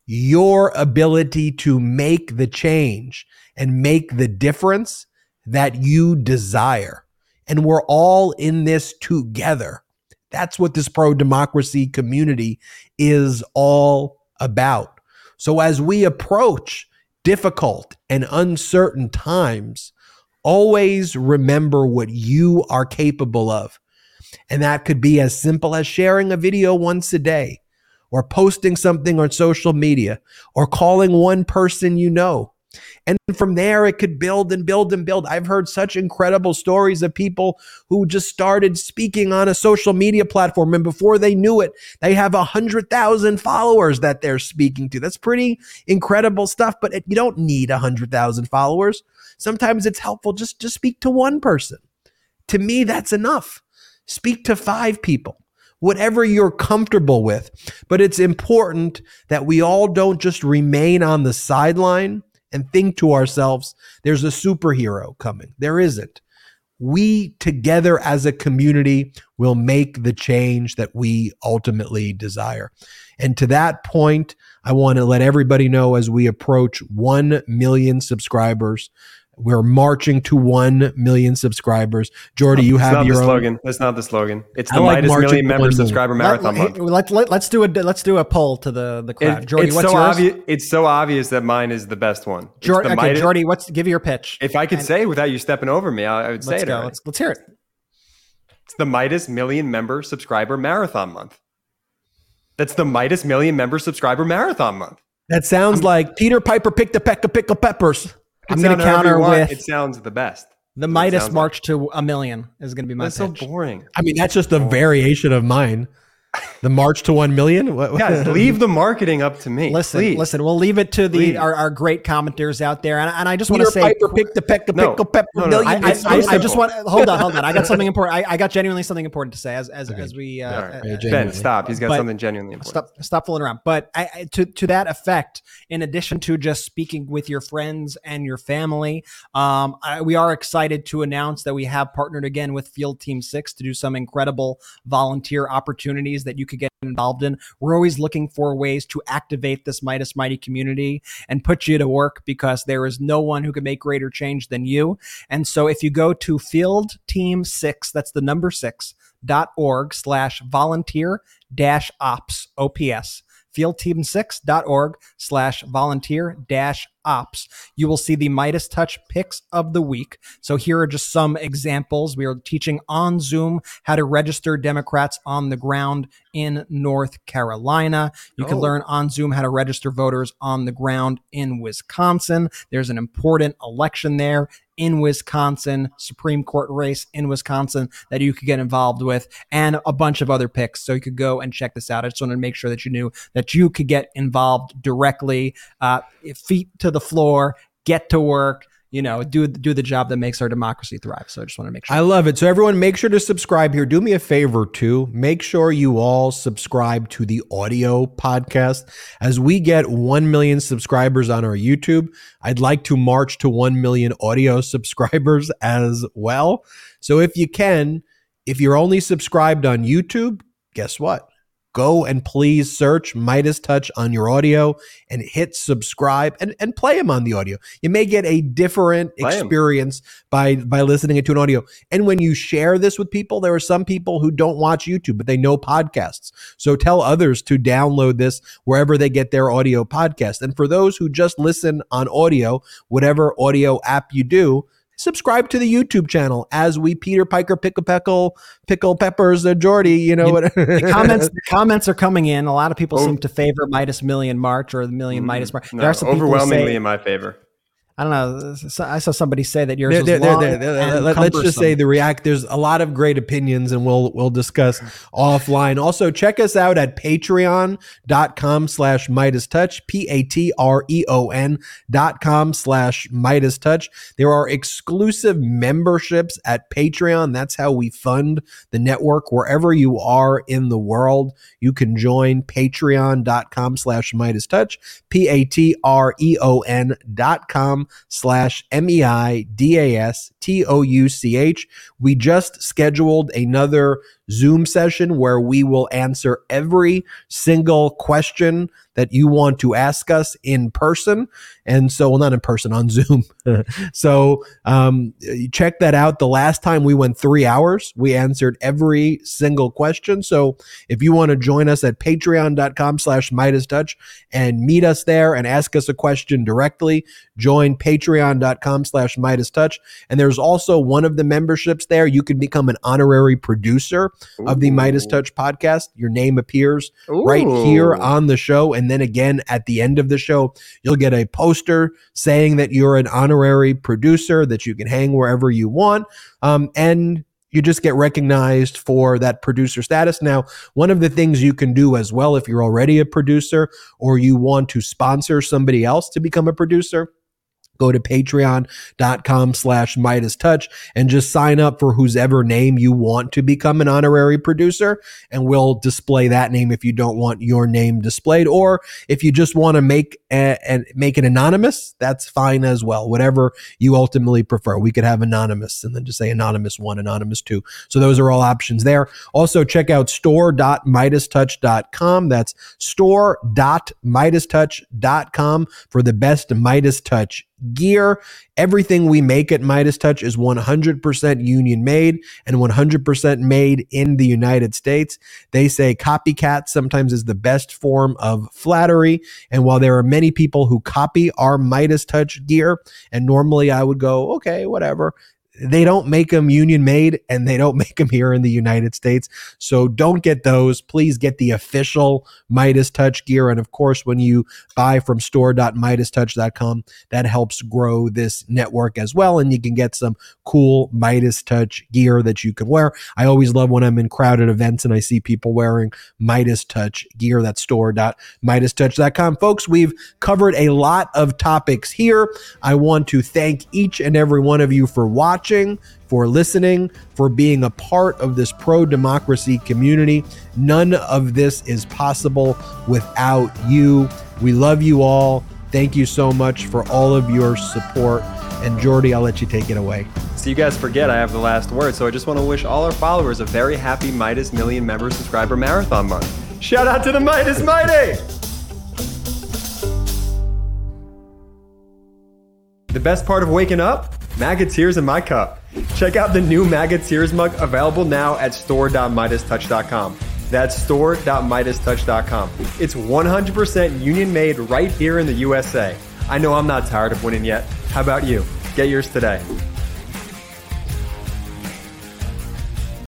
your ability to make the change and make the difference that you desire. And we're all in this together. That's what this pro democracy community is all about. So as we approach difficult and uncertain times, always remember what you are capable of. And that could be as simple as sharing a video once a day, or posting something on social media, or calling one person you know, and from there, it could build and build and build. I've heard such incredible stories of people who just started speaking on a social media platform. And before they knew it, they have a hundred thousand followers that they're speaking to. That's pretty incredible stuff, but it, you don't need a hundred thousand followers. Sometimes it's helpful just to speak to one person. To me, that's enough. Speak to five people whatever you're comfortable with. But it's important that we all don't just remain on the sideline and think to ourselves, there's a superhero coming. There isn't. We together as a community will make the change that we ultimately desire. And to that point, I want to let everybody know as we approach 1 million subscribers we're marching to 1 million subscribers. Jordy, you have your the own slogan. That's not the slogan. It's the like Meidas million member subscriber marathon let, month. Let, us do a let's do a poll to the the crowd. It, Jordy, it's what's so yours? obvious. It's so obvious that mine is the best one. Jordy, okay, Meidas, Jordy, what's give your pitch? If I could and, say without you stepping over me, I, I would say let's it. Go. Let's, let's hear it. It's the Meidas million member subscriber marathon month. That's the Meidas million member subscriber marathon month. That sounds I'm, like Peter Piper picked a peck of pickle peppers. I'm going to counter with it sounds the best. The Meidas March like. to a million is going to be my That's pitch. so boring. I mean, that's just a variation of mine. The March to one million. Guys, [laughs] leave the marketing up to me. Listen, please. listen. We'll leave it to the our, our, great commenters out there, and, and I just want to say, Piper pick the peck pickle pepper no, no, million. I, I, I, I, just want hold on, hold on. I got [laughs] something important. I, I got genuinely something important to say as as, okay. as we uh, right. Ben, stop. He's got but something genuinely important. Stop, stop fooling around. But I, to to that effect, in addition to just speaking with your friends and your family, um, we are excited to announce that we have partnered again with Field Team Six to do some incredible volunteer opportunities that you could get involved in. We're always looking for ways to activate this Meidas Mighty community and put you to work because there is no one who can make greater change than you. And so if you go to Field Team 6, that's the number 6, dot org slash volunteer dash ops ops fieldteam6.org slash volunteer dash ops. You will see the Meidas Touch picks of the week. So here are just some examples. We are teaching on Zoom how to register Democrats on the ground in North Carolina. You oh. can learn on Zoom how to register voters on the ground in Wisconsin. There's an important election there in Wisconsin, Supreme Court race in Wisconsin that you could get involved with, and a bunch of other picks. So you could go and check this out. I just wanted to make sure that you knew that you could get involved directly, uh, feet to the floor, get to work you know, do do the job that makes our democracy thrive. So I just want to make sure. I love it. So everyone, make sure to subscribe here. Do me a favor too. Make sure you all subscribe to the audio podcast. As we get one million subscribers on our YouTube, I'd like to march to one million audio [laughs] subscribers as well. So if you can, if you're only subscribed on YouTube, guess what? Go and please search Meidas Touch on your audio and hit subscribe and, and play them on the audio. You may get a different play experience by by listening to an audio. And when you share this with people, there are some people who don't watch YouTube, but they know podcasts. So tell others to download this wherever they get their audio podcast. And for those who just listen on audio, whatever audio app you do, subscribe to the YouTube channel as we Peter Piker pickle pickle pickle peppers the Jordy. You know what? the comments the comments are coming in. A lot of people oh. seem to favor Meidas Million March or the Million mm, Meidas March. No, there are some overwhelmingly say, in my favor. I don't know. I saw somebody say that yours they're, they're, they're, they're, Let's just say the react. There's a lot of great opinions, and we'll we'll discuss offline. Also, check us out at patreon.com slash Meidas Touch, P-A-T-R-E-O-N dot com slash Meidas Touch. There are exclusive memberships at Patreon. That's how we fund the network. Wherever you are in the world, you can join patreon.com slash Meidas Touch, P-A-T-R-E-O-N dot com slash M-E-I-D-A-S-T-O-U-C-H. We just scheduled another Zoom session where we will answer every single question that you want to ask us in person. And so, well, not in person, on Zoom. [laughs] so um, check that out. The last time we went three hours, we answered every single question. So if you want to join us at patreon.com slash Meidas Touch and meet us there and ask us a question directly, join patreon.com slash Meidas Touch. And there's also one of the memberships there. You can become an honorary producer Ooh. of the Meidas Touch podcast. Your name appears Ooh. right here on the show. And then again at the end of the show, you'll get a poster saying that you're an honorary producer that you can hang wherever you want. Um, and you just get recognized for that producer status. Now, one of the things you can do as well if you're already a producer or you want to sponsor somebody else to become a producer go to patreon.com slash meidas touch and just sign up for whose ever name you want to become an honorary producer. And we'll display that name if you don't want your name displayed. Or if you just want to make and make it anonymous that's fine as well. Whatever you ultimately prefer. We could have anonymous and then just say anonymous one anonymous two. So those are all options there. Also check out store.meidastouch.com that's store.meidastouch.com for the best midas touch gear. Everything we make at Meidas Touch is 100% union made and 100% made in the United States. They say copycat sometimes is the best form of flattery. And while there are many people who copy our Meidas Touch gear, and normally I would go, okay, whatever, they don't make them union made and they don't [laughs] make them here in the United States. So don't get those. Please get the official Meidas Touch gear. And of course, when you buy from store.meidastouch.com, that helps grow this network as well. And you can get some cool Meidas Touch gear that you can wear. I always love when I'm in crowded events and I see people wearing Meidas Touch gear. That's store.meidastouch.com. Folks, we've covered a lot of topics here. I want to thank each and every one of you for watching watching, for listening, for being a part of this pro democracy community. None of this is possible without you. We love you all. Thank you so much for all of your support. And Jordy, I'll let you take it away. So you guys forget I have the last word. So I just want to wish all our followers a very happy Meidas Million Member Subscriber Marathon Month. Shout out to the Meidas Mighty! The best part of waking up? MAGA Tears in my cup. Check out the new MAGA Tears mug available now at store.meidastouch.com. That's store.meidastouch.com. It's 100% union made right here in the USA. I know I'm not tired of winning yet. How about you? Get yours today.